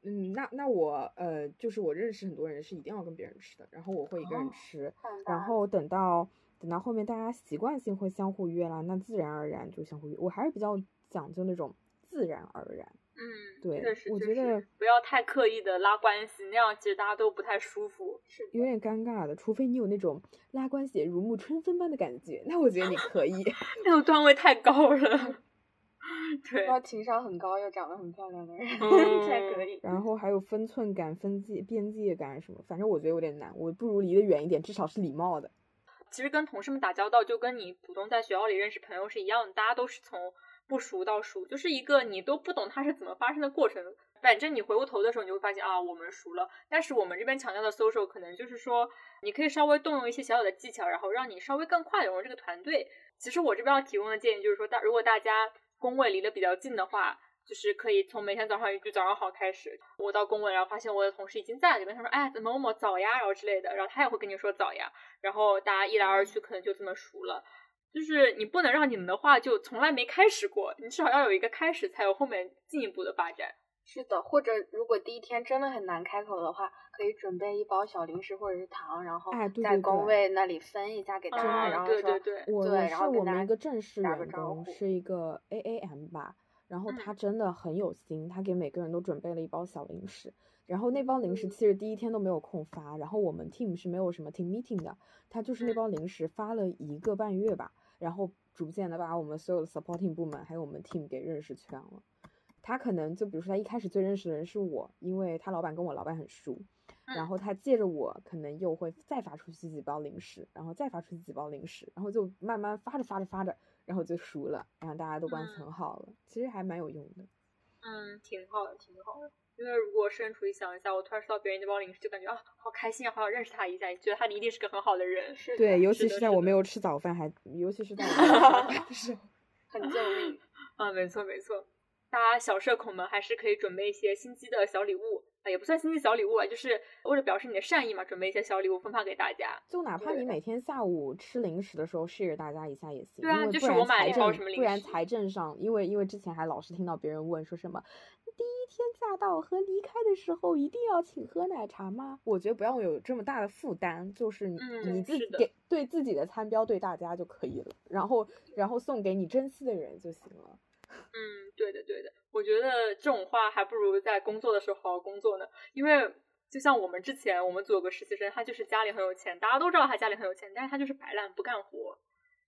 Speaker 2: 嗯，那那我呃，就是我认识很多人是一定要跟别人吃的，然后我会一个人吃。然后等到等到后面大家习惯性会相互约了，那自然而然就相互约。我还是比较讲究那种自然而然。
Speaker 1: 嗯，
Speaker 2: 对，我
Speaker 1: 觉
Speaker 2: 得
Speaker 1: 不要太刻意的拉关系，那样其实大家都不太舒服，
Speaker 3: 是
Speaker 2: 有点尴尬的。除非你有那种拉关系如沐春风般的感觉，那我觉得你可以。
Speaker 1: 那种段位太高了，对，
Speaker 3: 要情商很高又长得很漂亮的人才可以。
Speaker 2: 然后还有分寸感、分界、边界感什么，反正我觉得有点难。我不如离得远一点，至少是礼貌的。
Speaker 1: 其实跟同事们打交道，就跟你普通在学校里认识朋友是一样的，大家都是从。不熟到熟，就是一个你都不懂它是怎么发生的过程。反正你回过头的时候，你就会发现啊，我们熟了。但是我们这边强调的 social，可能就是说，你可以稍微动用一些小小的技巧，然后让你稍微更快融入这个团队。其实我这边要提供的建议就是说，大如果大家工位离得比较近的话，就是可以从每天早上一句早上好开始。我到工位，然后发现我的同事已经在，里面他说，哎，某某某早呀，然后之类的，然后他也会跟你说早呀，然后大家一来二去，可能就这么熟了。就是你不能让你们的话就从来没开始过，你至少要有一个开始，才有后面进一步的发展。
Speaker 3: 是的，或者如果第一天真的很难开口的话，可以准备一包小零食或者是糖，然后在工位那里分一下给大家，然后
Speaker 1: 说，对对对，
Speaker 2: 我是我们一个正式员工，是一个 A A M 吧，然后他真的很有心，他给每个人都准备了一包小零食，然后那包零食其实第一天都没有空发，然后我们 team 是没有什么 team meeting 的，他就是那包零食发了一个半月吧。然后逐渐的把我们所有的 supporting 部门还有我们 team 给认识全了。他可能就比如说他一开始最认识的人是我，因为他老板跟我老板很熟。然后他借着我，可能又会再发出去几包零食，然后再发出去几包零食，然后就慢慢发着发着发着，然后就熟了，然后大家都关系很好了。其实还蛮有用的。
Speaker 1: 嗯，挺好的，挺好的。因为如果身处一想一下，我突然收到别人那包零食，就感觉啊，好开心啊，好想认识他一下，觉得他一定是个很好的人。
Speaker 3: 是
Speaker 2: 对，尤其是在我没有吃早饭，还尤其是在我的时候，
Speaker 3: 很救命。
Speaker 1: 啊，没错没错，大家小社恐们还是可以准备一些心机的小礼物。也不算心机小礼物啊，就是为了表示你的善意嘛，准备一些小礼物分发给大家。
Speaker 2: 就哪怕你每天下午吃零食的时候 share 大家一下也行。
Speaker 1: 对啊，就是我买一包什么零食。
Speaker 2: 不然财政上，因为因为之前还老是听到别人问说什么，第一天驾到和离开的时候一定要请喝奶茶吗？我觉得不要有这么大的负担，就是你你自己给对自己的餐标对大家就可以了，然后然后送给你珍惜的人就行了。
Speaker 1: 嗯，对的对的。我觉得这种话还不如在工作的时候好好工作呢，因为就像我们之前我们组有个实习生，他就是家里很有钱，大家都知道他家里很有钱，但是他就是摆烂不干活，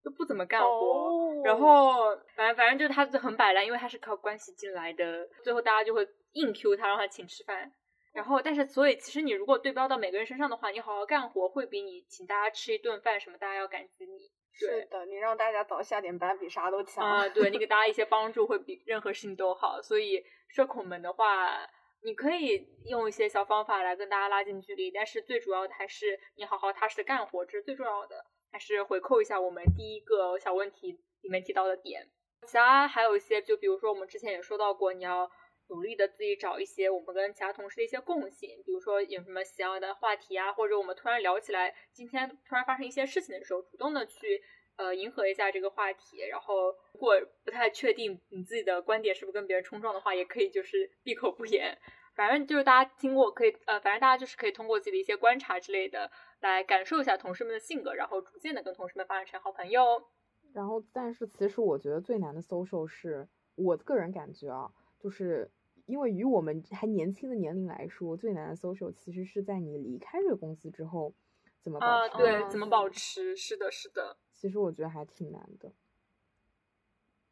Speaker 1: 就不怎么干活。然后反正反正就是他就很摆烂，因为他是靠关系进来的，最后大家就会硬 Q 他让他请吃饭。然后但是所以其实你如果对标到每个人身上的话，你好好干活会比你请大家吃一顿饭什么大家要感激你。
Speaker 3: 是的，你让大家早下点班比啥都强
Speaker 1: 啊！对你给大家一些帮助，会比任何事情都好。所以社恐们的话，你可以用一些小方法来跟大家拉近距离，但是最主要的还是你好好踏实的干活，这是最重要的。还是回扣一下我们第一个小问题里面提到的点，其他还有一些，就比如说我们之前也说到过，你要努力的自己找一些我们跟其他同事的一些共性，比如说有什么想要的话题啊，或者我们突然聊起来，今天突然发生一些事情的时候，主动的去。呃，迎合一下这个话题。然后，如果不太确定你自己的观点是不是跟别人冲撞的话，也可以就是闭口不言。反正就是大家听过，可以呃，反正大家就是可以通过自己的一些观察之类的，来感受一下同事们的性格，然后逐渐的跟同事们发展成好朋友。
Speaker 2: 然后，但是其实我觉得最难的 social 是我个人感觉啊，就是因为与我们还年轻的年龄来说，最难的 social 其实是在你离开这个公司之后怎么保
Speaker 1: 持。啊，对，怎么保持？是的，是的。
Speaker 2: 其实我觉得还挺难的。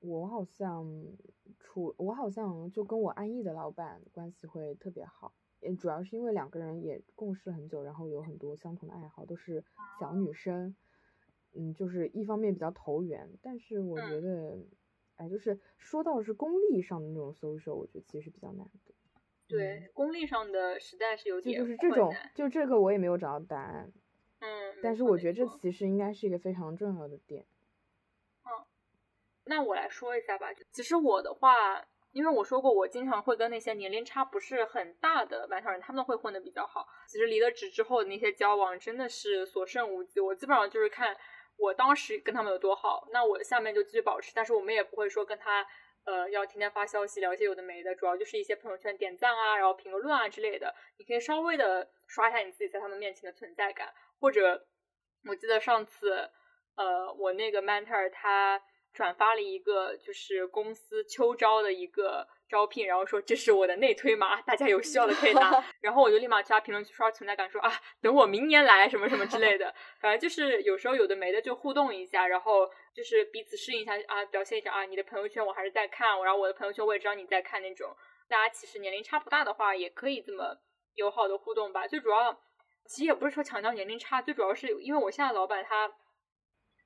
Speaker 2: 我好像处，我好像就跟我安逸的老板关系会特别好，也主要是因为两个人也共事很久，然后有很多相同的爱好，都是小女生。嗯，就是一方面比较投缘，但是我觉得，哎，就是说到是功利上的那种 social，我觉得其实比较难的。
Speaker 1: 对，功利上的实在是有点
Speaker 2: 就是这种，就这个我也没有找到答案。
Speaker 1: 嗯，
Speaker 2: 但是我觉得这其实应该是一个非常重要的点。
Speaker 1: 嗯，那我来说一下吧。其实我的话，因为我说过，我经常会跟那些年龄差不是很大的外校人，他们会混的比较好。其实离了职之后的那些交往真的是所剩无几。我基本上就是看。我当时跟他们有多好，那我下面就继续保持，但是我们也不会说跟他，呃，要天天发消息聊一些有的没的，主要就是一些朋友圈点赞啊，然后评论啊之类的，你可以稍微的刷一下你自己在他们面前的存在感，或者我记得上次，呃，我那个 mentor 他转发了一个就是公司秋招的一个。招聘，然后说这是我的内推码，大家有需要的可以拿。然后我就立马去他评论区刷存在感，说啊，等我明年来什么什么之类的。反正就是有时候有的没的就互动一下，然后就是彼此适应一下啊，表现一下啊，你的朋友圈我还是在看，然后我的朋友圈我也知道你在看那种。大家其实年龄差不大的话，也可以这么友好的互动吧。最主要其实也不是说强调年龄差，最主要是因为我现在老板他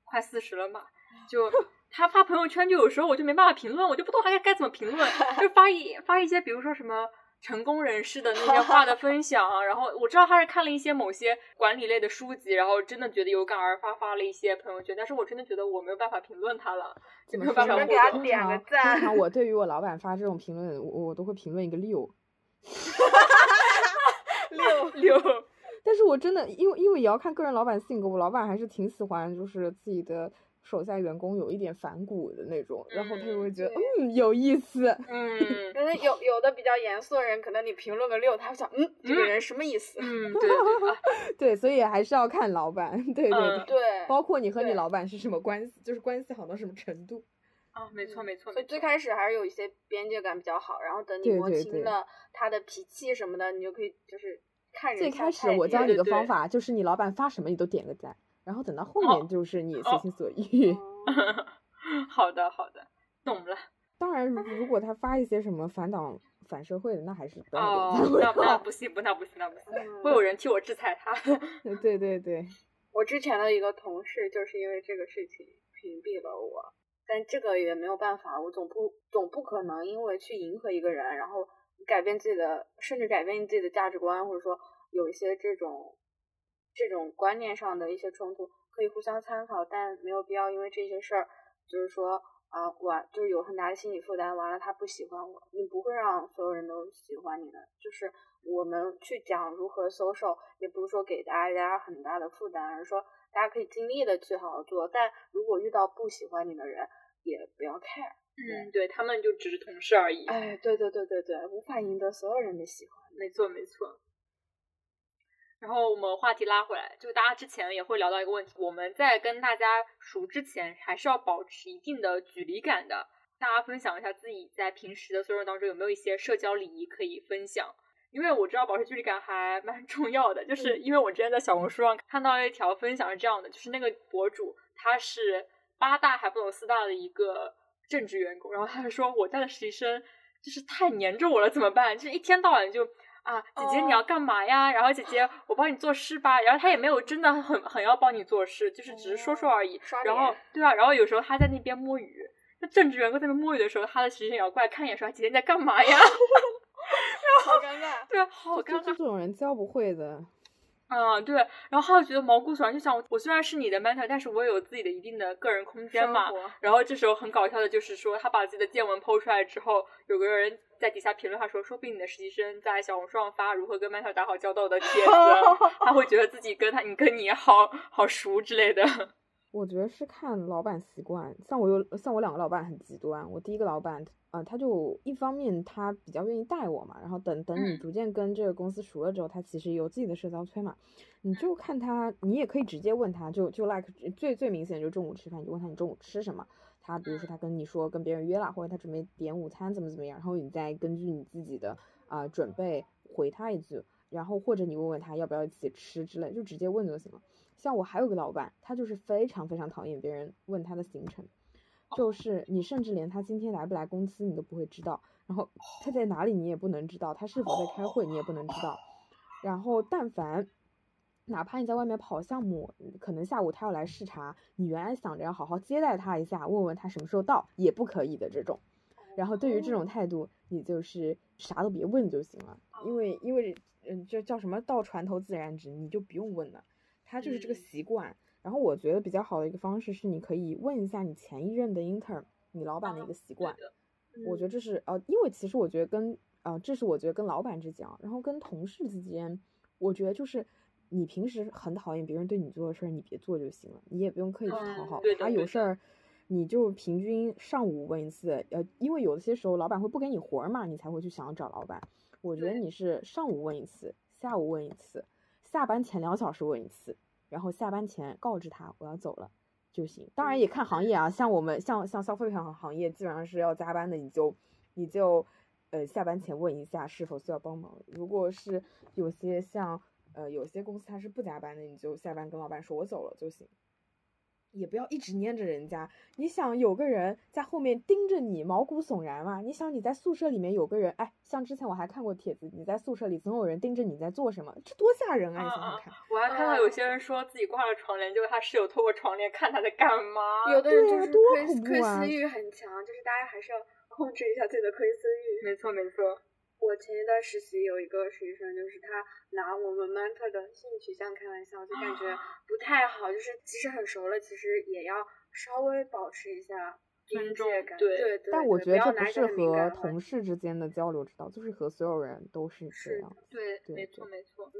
Speaker 1: 快四十了嘛，就。他发朋友圈，就有时候我就没办法评论，我就不懂他该该怎么评论，就发一发一些，比如说什么成功人士的那些话的分享，然后我知道他是看了一些某些管理类的书籍，然后真的觉得有感而发发了一些朋友圈，但是我真的觉得我没有办法评论他了，就没有办法
Speaker 3: 给他点个赞。
Speaker 2: 通常我 对于我老板发这种评论，我我都会评论一个六，
Speaker 1: 六六。
Speaker 2: 但是我真的因为因为也要看个人老板性格，我老板还是挺喜欢就是自己的。手下员工有一点反骨的那种，然后他就会觉得嗯有意思，
Speaker 1: 嗯，
Speaker 3: 可能有有的比较严肃的人，可能你评论个六，他想嗯这个人什么意思？
Speaker 1: 嗯，对对
Speaker 2: 对，所以还是要看老板，对对
Speaker 3: 对，
Speaker 2: 包括你和你老板是什么关系，就是关系好到什么程度
Speaker 1: 啊？没错没错，
Speaker 3: 所以最开始还是有一些边界感比较好，然后等你摸清了他的脾气什么的，你就可以就是看人。
Speaker 2: 最开始我教你个方法，就是你老板发什么你都点个赞。然后等到后面就是你随心所欲。
Speaker 1: 好的，好的，懂了。
Speaker 2: 当然，如果他发一些什么反党、反社会的，那还是不
Speaker 1: 要点赞。那那不行，不那不行，那不行，会有人替我制裁他。
Speaker 2: 对对对，
Speaker 3: 我之前的一个同事就是因为这个事情屏蔽了我，但这个也没有办法，我总不总不可能因为去迎合一个人，然后改变自己的，甚至改变自己的价值观，或者说有一些这种。这种观念上的一些冲突可以互相参考，但没有必要因为这些事儿，就是说啊，我就是有很大的心理负担。完了，他不喜欢我，你不会让所有人都喜欢你的。就是我们去讲如何 social，也不是说给大家很大的负担，而是说大家可以尽力的去好好做。但如果遇到不喜欢你的人，也不要 care。
Speaker 1: 嗯，对他们就只是同事而已。
Speaker 3: 哎，对对对对对，无法赢得所有人的喜欢。
Speaker 1: 没错没错。然后我们话题拉回来，就大家之前也会聊到一个问题，我们在跟大家熟之前，还是要保持一定的距离感的。大家分享一下自己在平时的 social 当中有没有一些社交礼仪可以分享？因为我知道保持距离感还蛮 重要的，就是因为我之前在小红书上看到一条分享是这样的，就是那个博主他是八大还不懂四大的一个正职员工，然后他就说我带的实习生就是太黏着我了，怎么办？就是一天到晚就。啊，姐姐你要干嘛呀？然后姐姐我帮你做事吧。然后他也没有真的很很要帮你做事，就是只是说说而已。然后对啊，然后有时候他在那边摸鱼，那正职员工在那边摸鱼的时候，他的实习生也要过来看一眼，说姐姐你在干嘛呀？
Speaker 3: 好尴尬。
Speaker 1: 对啊，好尴尬。
Speaker 2: 这种人教不会的。
Speaker 1: 嗯，对，然后他就觉得毛骨悚然，就想我虽然是你的 mentor，但是我有自己的一定的个人空间嘛。然后这时候很搞笑的就是说，他把自己的见闻剖出来之后，有个人在底下评论他说，说不定你的实习生在小红书上发如何跟 mentor 打好交道的帖子，他会觉得自己跟他你跟你好好熟之类的。
Speaker 2: 我觉得是看老板习惯，像我有像我两个老板很极端。我第一个老板，呃，他就一方面他比较愿意带我嘛，然后等等你逐渐跟这个公司熟了之后，他其实有自己的社交圈嘛。你就看他，你也可以直接问他，就就 like 最最明显就中午吃饭，你就问他你中午吃什么。他比如说他跟你说跟别人约了，或者他准备点午餐怎么怎么样，然后你再根据你自己的啊准备回他一句，然后或者你问问他要不要一起吃之类，就直接问就行了。像我还有个老板，他就是非常非常讨厌别人问他的行程，就是你甚至连他今天来不来公司你都不会知道，然后他在哪里你也不能知道，他是否在开会你也不能知道，然后但凡哪怕你在外面跑项目，可能下午他要来视察，你原来想着要好好接待他一下，问问他什么时候到，也不可以的这种。然后对于这种态度，你就是啥都别问就行了，因为因为嗯，这叫什么到船头自然直，你就不用问了。他就是这个习惯，然后我觉得比较好的一个方式是，你可以问一下你前一任的 intern，你老板的一个习惯。我觉得这是呃，因为其实我觉得跟呃，这是我觉得跟老板之间，然后跟同事之间，我觉得就是你平时很讨厌别人对你做的事儿，你别做就行了，你也不用刻意去讨好他。有事儿你就平均上午问一次，呃，因为有些时候老板会不给你活儿嘛，你才会去想要找老板。我觉得你是上午问一次，下午问一次。下班前两小时问一次，然后下班前告知他我要走了就行。当然也看行业啊，像我们像像消费品行业基本上是要加班的，你就你就呃下班前问一下是否需要帮忙。如果是有些像呃有些公司它是不加班的，你就下班跟老板说我走了就行。也不要一直粘着人家。你想有个人在后面盯着你，毛骨悚然嘛？你想你在宿舍里面有个人，哎，像之前我还看过帖子，你在宿舍里总有人盯着你在做什么，这多吓人啊！你想想看。
Speaker 1: 我还看到有些人说自己挂了床帘，就是他室友透过床帘看他在干嘛。
Speaker 3: 有的人就是窥窥私欲很强，就是大家还是要控制一下自己的窥私欲。
Speaker 1: 没错，没错。
Speaker 3: 我前一段实习有一个实习生，就是他拿我们 mentor 的性取向开玩笑，就感觉不太好。就是即使很熟了，其实也要稍微保持一下
Speaker 1: 尊重
Speaker 3: 感。
Speaker 1: 对
Speaker 3: 对对。
Speaker 2: 但我觉得这不是和同事之间的交流之道，就是和所有人都是这样。
Speaker 1: 对，没错没错。嗯，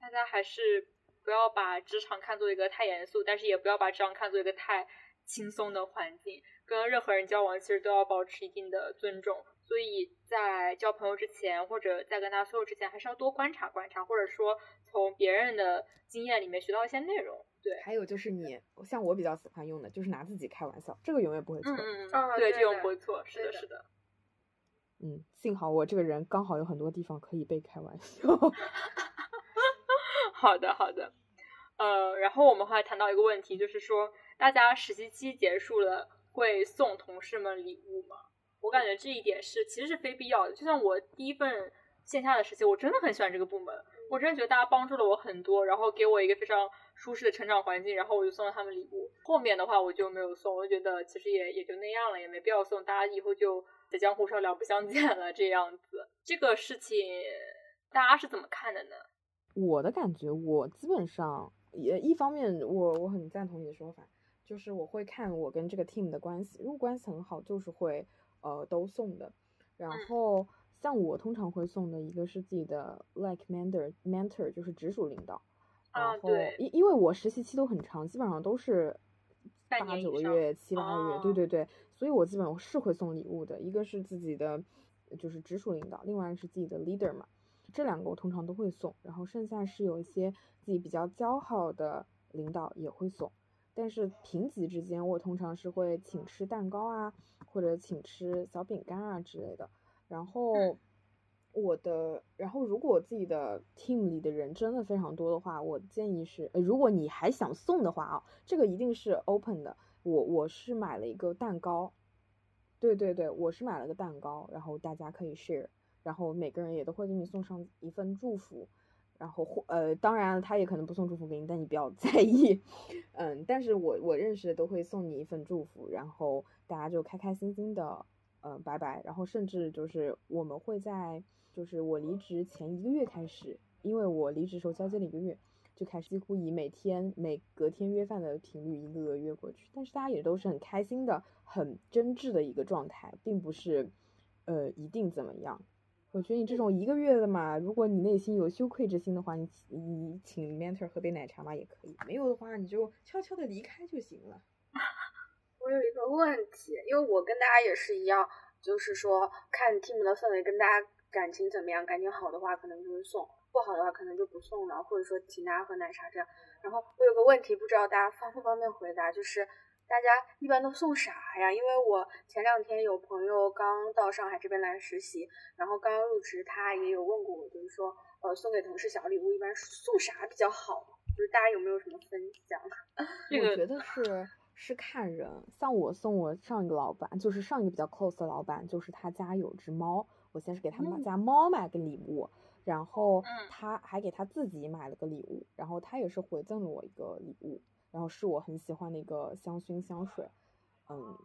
Speaker 1: 大家还是不要把职场看作一个太严肃，但是也不要把职场看作一个太轻松的环境。跟任何人交往，其实都要保持一定的尊重。所以在交朋友之前，或者在跟他 social 之前，还是要多观察观察，或者说从别人的经验里面学到一些内容。对，
Speaker 2: 还有就是你，像我比较喜欢用的，就是拿自己开玩笑，这个永远不会错。
Speaker 1: 嗯嗯，对，这种不会错。是的，是的。
Speaker 2: 嗯，幸好我这个人刚好有很多地方可以被开玩笑。
Speaker 1: 好的，好的。呃，然后我们还谈到一个问题，就是说大家实习期结束了，会送同事们礼物吗？我感觉这一点是其实是非必要的。就像我第一份线下的实习，我真的很喜欢这个部门，我真的觉得大家帮助了我很多，然后给我一个非常舒适的成长环境，然后我就送了他们礼物。后面的话我就没有送，我就觉得其实也也就那样了，也没必要送，大家以后就在江湖上两不相见了这样子。这个事情大家是怎么看的呢？
Speaker 2: 我的感觉，我基本上也一方面我我很赞同你的说法，就是我会看我跟这个 team 的关系，如果关系很好，就是会。呃，都送的，然后像我通常会送的一个是自己的 like mentor，mentor 就是直属领导，然后因因为我实习期都很长，基本上都是八九个月、七八个月，对对。对，所以我基本上是会送礼物的。一个是自己的就是直属领导，另外是自己的 leader 嘛，这两个我通常都会送，然后剩下是有一些自己比较交好的领导也会送。但是平级之间，我通常是会请吃蛋糕啊，或者请吃小饼干啊之类的。然后我的，然后如果我自己的 team 里的人真的非常多的话，我建议是，如果你还想送的话啊，这个一定是 open 的。我我是买了一个蛋糕，对对对，我是买了个蛋糕，然后大家可以 share，然后每个人也都会给你送上一份祝福。然后或呃，当然他也可能不送祝福给你，但你不要 在意，嗯，但是我我认识的都会送你一份祝福，然后大家就开开心心的，嗯，拜拜。然后甚至就是我们会在就是我离职前一个月开始，因为我离职时候交接了一个月，就开始几乎以每天每隔天约饭的频率一个个约过去，但是大家也都是很开心的，很真挚的一个状态，并不是呃一定怎么样。我觉得你这种一个月的嘛，如果你内心有羞愧之心的话，你你请 mentor 喝杯奶茶嘛也可以，没有的话你就悄悄的离开就行了。
Speaker 3: 我有一个问题，因为我跟大家也是一样，就是说看 team 的氛围，跟大家感情怎么样，感情好的话可能就会送，不好的话可能就不送了，或者说请大家喝奶茶这样。然后我有个问题，不知道大家方不方便回答，就是大家一般都送啥呀？因为我前两天有朋友刚到上海这边来实习，然后刚入职，他也有问过我，就是说呃送给同事小礼物一般送啥比较好？就是大家有没有什么分享？
Speaker 2: 我觉得是。是看人，像我送我上一个老板，就是上一个比较 close 的老板，就是他家有只猫，我先是给他们家猫买个礼物，然后他还给他自己买了个礼物，然后他也是回赠了我一个礼物，然后是我很喜欢的一个香薰香水，嗯，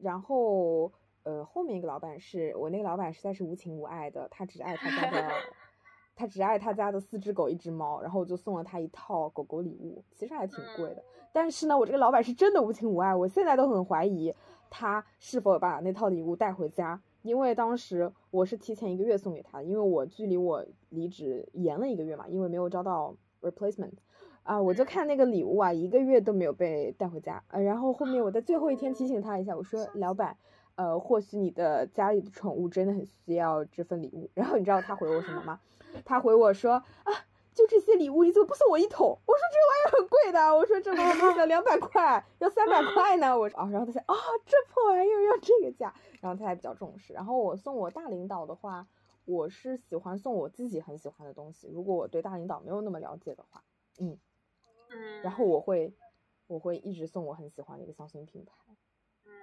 Speaker 2: 然后呃后面一个老板是我那个老板实在是无情无爱的，他只爱他家的。他只爱他家的四只狗一只猫，然后我就送了他一套狗狗礼物，其实还挺贵的。但是呢，我这个老板是真的无情无爱，我现在都很怀疑他是否把那套礼物带回家，因为当时我是提前一个月送给他，因为我距离我离职延了一个月嘛，因为没有招到 replacement，啊，我就看那个礼物啊，一个月都没有被带回家，呃，然后后面我在最后一天提醒他一下，我说老板，呃，或许你的家里的宠物真的很需要这份礼物，然后你知道他回我什么吗？他回我说啊，就这些礼物，你怎么不送我一桶？我说这玩意儿很贵的，我说这玩意儿两百块，要三百块呢。我啊，然后他说啊，这破玩意儿要这个价，然后他还比较重视。然后我送我大领导的话，我是喜欢送我自己很喜欢的东西。如果我对大领导没有那么了解的话，嗯，然后我会我会一直送我很喜欢的一个香薰品牌。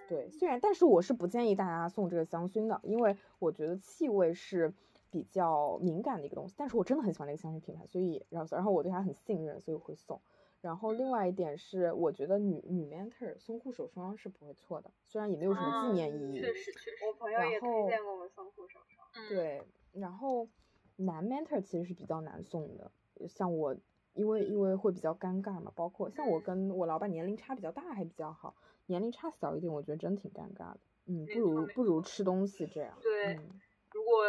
Speaker 2: 对，虽然但是我是不建议大家送这个香薰的，因为我觉得气味是。比较敏感的一个东西，但是我真的很喜欢那个香薰品牌，所以然后然后我对它很信任，所以我会送。然后另外一点是，我觉得女女 mentor 送护手霜是不会错的，虽然也没有什么纪念意义。
Speaker 3: 确实确实，我朋友也推荐过我送护手霜。
Speaker 2: 对，然后男 mentor 其实是比较难送的，像我因为因为会比较尴尬嘛，包括像我跟我老板年龄差比较大还比较好，年龄差小一点，我觉得真挺尴尬的。嗯，不如不如吃东西这样。
Speaker 1: 对，如果。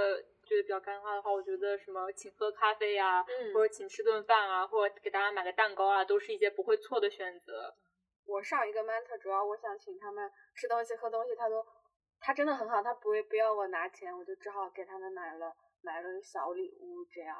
Speaker 1: 觉得比较尴尬的话，我觉得什么请喝咖啡呀，或者请吃顿饭啊，或者给大家买个蛋糕啊，都是一些不会错的选择。
Speaker 3: 我上一个 mentor 主要我想请他们吃东西喝东西，他都他真的很好，他不会不要我拿钱，我就只好给他们买了买了小礼物这样。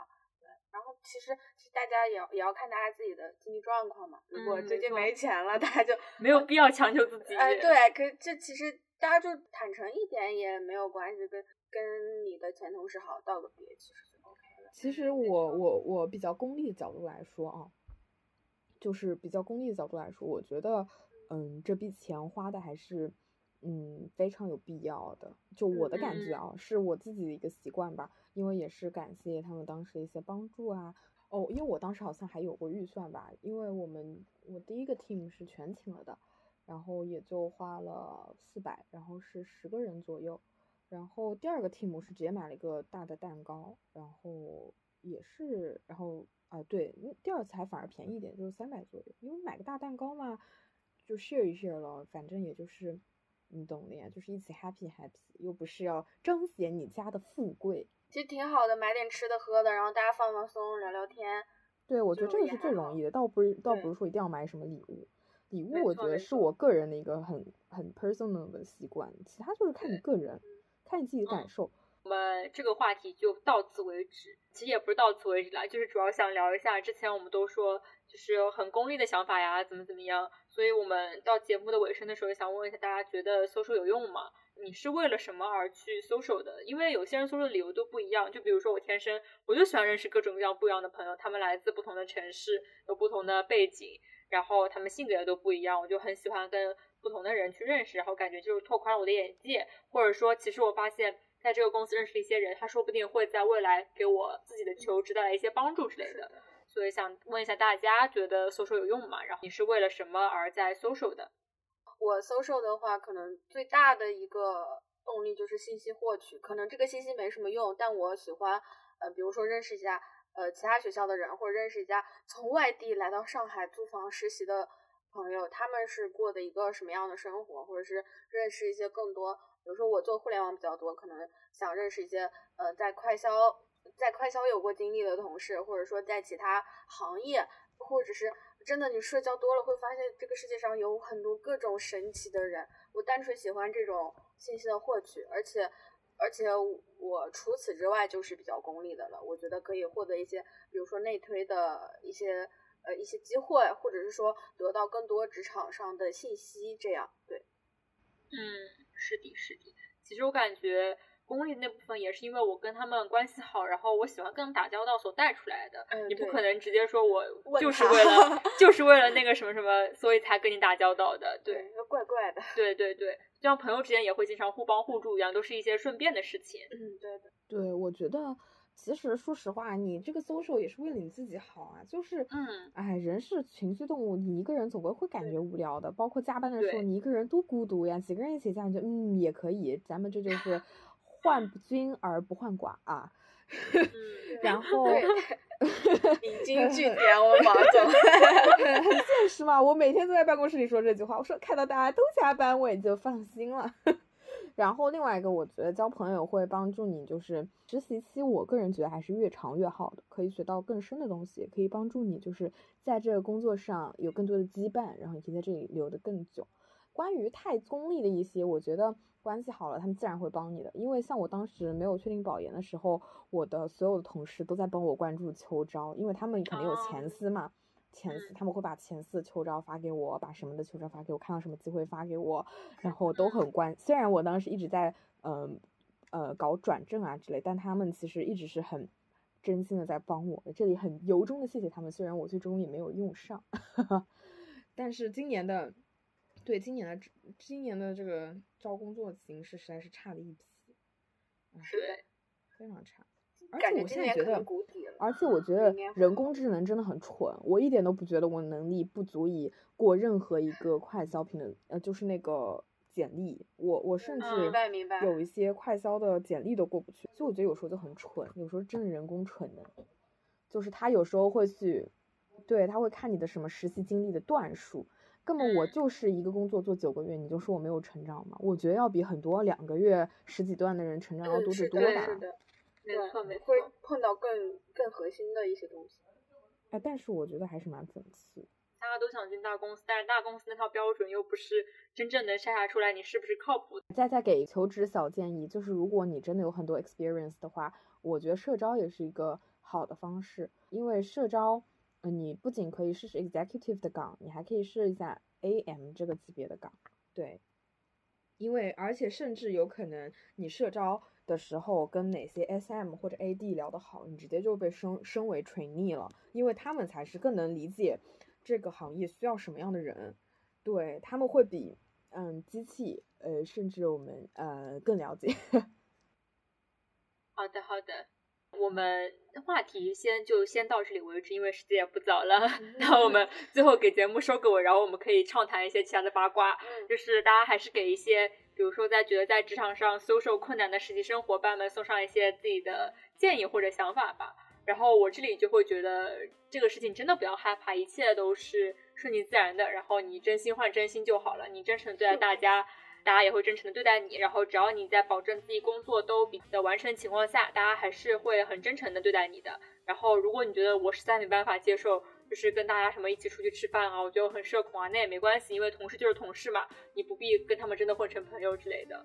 Speaker 3: 对，然后其实其实大家也要也要看大家自己的经济状况嘛。如果最近没钱了，大家就
Speaker 1: 没有必要强求自己。
Speaker 3: 哎，对，可这其实大家就坦诚一点也没有关系，跟。跟你的前同事好道个别，其实就 OK 了。
Speaker 2: 其实我我我比较功利的角度来说啊，就是比较功利的角度来说，我觉得，嗯，这笔钱花的还是，嗯，非常有必要的。就我的感觉啊，是我自己的一个习惯吧，因为也是感谢他们当时的一些帮助啊。哦，因为我当时好像还有过预算吧，因为我们我第一个 team 是全请了的，然后也就花了四百，然后是十个人左右。然后第二个 team 是直接买了一个大的蛋糕，然后也是，然后啊对，第二次还反而便宜一点，就是三百左右，因为买个大蛋糕嘛，就 share 一 share 了，反正也就是你懂的呀，就是一起 happy happy，又不是要彰显你家的富贵，
Speaker 3: 其实挺好的，买点吃的喝的，然后大家放放松，聊聊天。
Speaker 2: 对，我觉得这个是最容易的，倒不是倒不是说一定要买什么礼物，礼物我觉得是我个人的一个很很 personal 的习惯，其他就是看你个人。看你自己的感受。
Speaker 1: 我们这个话题就到此为止。其实也不是到此为止啦，就是主要想聊一下之前我们都说就是有很功利的想法呀，怎么怎么样。所以我们到节目的尾声的时候，想问一下大家，觉得 social 有用吗？你是为了什么而去 social 的？因为有些人 social 的理由都不一样。就比如说我天生我就喜欢认识各种各样不一样的朋友，他们来自不同的城市，有不同的背景，然后他们性格也都不一样，我就很喜欢跟。不同的人去认识，然后感觉就是拓宽了我的眼界，或者说，其实我发现在这个公司认识了一些人，他说不定会在未来给我自己的求职带来一些帮助之类的。所以想问一下大家，觉得 social 有用吗？然后你是为了什么而在 social 的？
Speaker 3: 我 social 的话，可能最大的一个动力就是信息获取。可能这个信息没什么用，但我喜欢，呃，比如说认识一下呃其他学校的人，或者认识一下从外地来到上海租房实习的。朋友，他们是过的一个什么样的生活，或者是认识一些更多，比如说我做互联网比较多，可能想认识一些呃在快销在快销有过经历的同事，或者说在其他行业，或者是真的你社交多了会发现这个世界上有很多各种神奇的人。我单纯喜欢这种信息的获取，而且而且我除此之外就是比较功利的了。我觉得可以获得一些，比如说内推的一些呃一些机会，或者是说得到更多职场上的信息，这样对。
Speaker 1: 嗯，是的，是的。其实我感觉。功利的那部分也是因为我跟他们关系好，然后我喜欢跟他们打交道所带出来的。你不可能直接说我就是为了 就是为了那个什么什么，所以才跟你打交道的。对，
Speaker 3: 怪怪的。
Speaker 1: 对对对，就像朋友之间也会经常互帮互助一样，都是一些顺便的事情。
Speaker 3: 嗯，对的。
Speaker 2: 对，我觉得其实说实话，你这个 social 也是为了你自己好啊。就是，
Speaker 1: 嗯，
Speaker 2: 哎，人是群居动物，你一个人总归会感觉无聊的。包括加班的时候，你一个人多孤独呀。几个人一起加，你就嗯也可以。咱们这就是。患君而不患寡啊，然后
Speaker 3: 引经据典，我马总
Speaker 2: 很现实嘛。我每天都在办公室里说这句话，我说看到大家都加班，我也就放心了。然后另外一个，我觉得交朋友会帮助你，就是实习期，我个人觉得还是越长越好的，可以学到更深的东西，可以帮助你就是在这个工作上有更多的羁绊，然后你可以在这里留得更久。关于太功利的一些，我觉得。关系好了，他们自然会帮你的。因为像我当时没有确定保研的时候，我的所有的同事都在帮我关注秋招，因为他们肯定有前司嘛，前四他们会把前司秋招发给我，把什么的秋招发给我，看到什么机会发给我，然后都很 关。虽然我当时一直在嗯呃搞转正啊之类，但他们其实一直是很真心的在帮我。这里很由衷的谢谢他们，虽然我最终也没有用上，但是今年的。对今年的今年的这个招工作形势实在是差的一批，
Speaker 1: 对，
Speaker 2: 非常差。而且我现在觉得，而且我觉得人工智能真的很蠢，我一点都不觉得我能力不足以过任何一个快消品的，呃，就是那个简历，我我甚至有一些快消的简历都过不去，所以我觉得有时候就很蠢，有时候真的人工蠢的，就是他有时候会去，对他会看你的什么实习经历的段数。根本我就是一个工作做九个月，你就说我没有成长吗？我觉得要比很多两个月十几段的人成长要多得多吧。
Speaker 3: 是的，没错，没错。会碰到更更核心的一些东西。
Speaker 2: 哎，但是我觉得还是蛮讽刺。
Speaker 1: 大家都想进大公司，但是大公司那套标准又不是真正能筛查出来你是不是靠谱。
Speaker 2: 再再给求职小建议，就是如果你真的有很多 experience 的话，我觉得社招也是一个好的方式，因为社招。你不仅可以试试 executive 的岗，你还可以试一下 AM 这个级别的岗，对，因为而且甚至有可能你社招的时候跟哪些 SM 或者 AD 聊得好，你直接就被升升为 trainee 了，因为他们才是更能理解这个行业需要什么样的人，对他们会比嗯机器呃甚至我们呃更了解。
Speaker 1: 好的，好的。我们话题先就先到这里为止，因为时间也不早了。那我们最后给节目收个尾，然后我们可以畅谈一些其他的八卦。就是大家还是给一些，比如说在觉得在职场上 social 困难的实习生伙伴们送上一些自己的建议或者想法吧。然后我这里就会觉得这个事情真的不要害怕，一切都是顺其自然的。然后你真心换真心就好了，你真诚对待大家。大家也会真诚的对待你，然后只要你在保证自己工作都比的完成的情况下，大家还是会很真诚的对待你的。然后如果你觉得我实在没办法接受，就是跟大家什么一起出去吃饭啊，我觉得很社恐啊，那也没关系，因为同事就是同事嘛，你不必跟他们真的混成朋友之类的。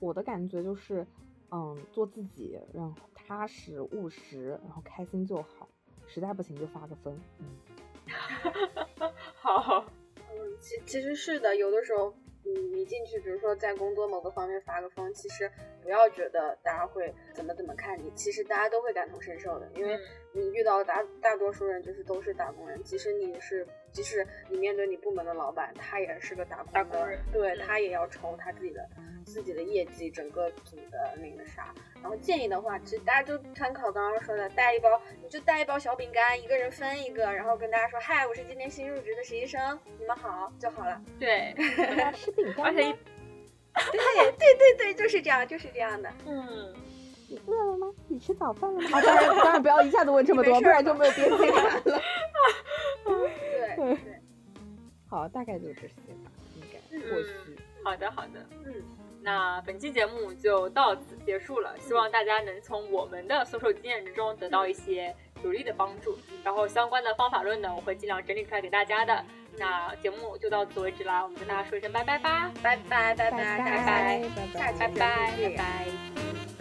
Speaker 2: 我的感觉就是，嗯，做自己，然后踏实务实，然后开心就好，实在不行就发个疯。
Speaker 1: 嗯，好，
Speaker 3: 嗯，其其实是的，有的时候。你进去，比如说在工作某个方面发个疯，其实不要觉得大家会怎么怎么看你，其实大家都会感同身受的，因为你遇到大大多数人就是都是打工人，即使你是，即使你面对你部门的老板，他也是个打工
Speaker 1: 人，
Speaker 3: 对他也要愁他自己的。自己的业绩，整个组的那个啥，然后建议的话，其实大家就参考刚刚说的，带一包，你就带一包小饼干，一个人分一个，然后跟大家说，嗨，我是今天新入职的实习生，你们好就好了。
Speaker 1: 对，
Speaker 2: 吃饼干。
Speaker 1: 而且，
Speaker 3: 对对对对，就是这样，就是这样的。
Speaker 1: 嗯，
Speaker 2: 你饿了吗？你吃早饭了吗？啊当然当然不要一下子问这么多，不然就没有边界感了。
Speaker 3: 对 对。
Speaker 2: 好，大概就这些吧，应该或许。
Speaker 1: 好的，好的，嗯，那本期节目就到此结束了，希望大家能从我们的搜售经验之中得到一些有力的帮助，然后相关的方法论呢，我会尽量整理出来给大家的。那节目就到此为止啦，我们跟大家说一声拜拜吧，
Speaker 3: 拜拜拜拜
Speaker 2: 拜
Speaker 3: 拜
Speaker 2: 拜
Speaker 3: 拜，
Speaker 1: 拜拜，拜拜。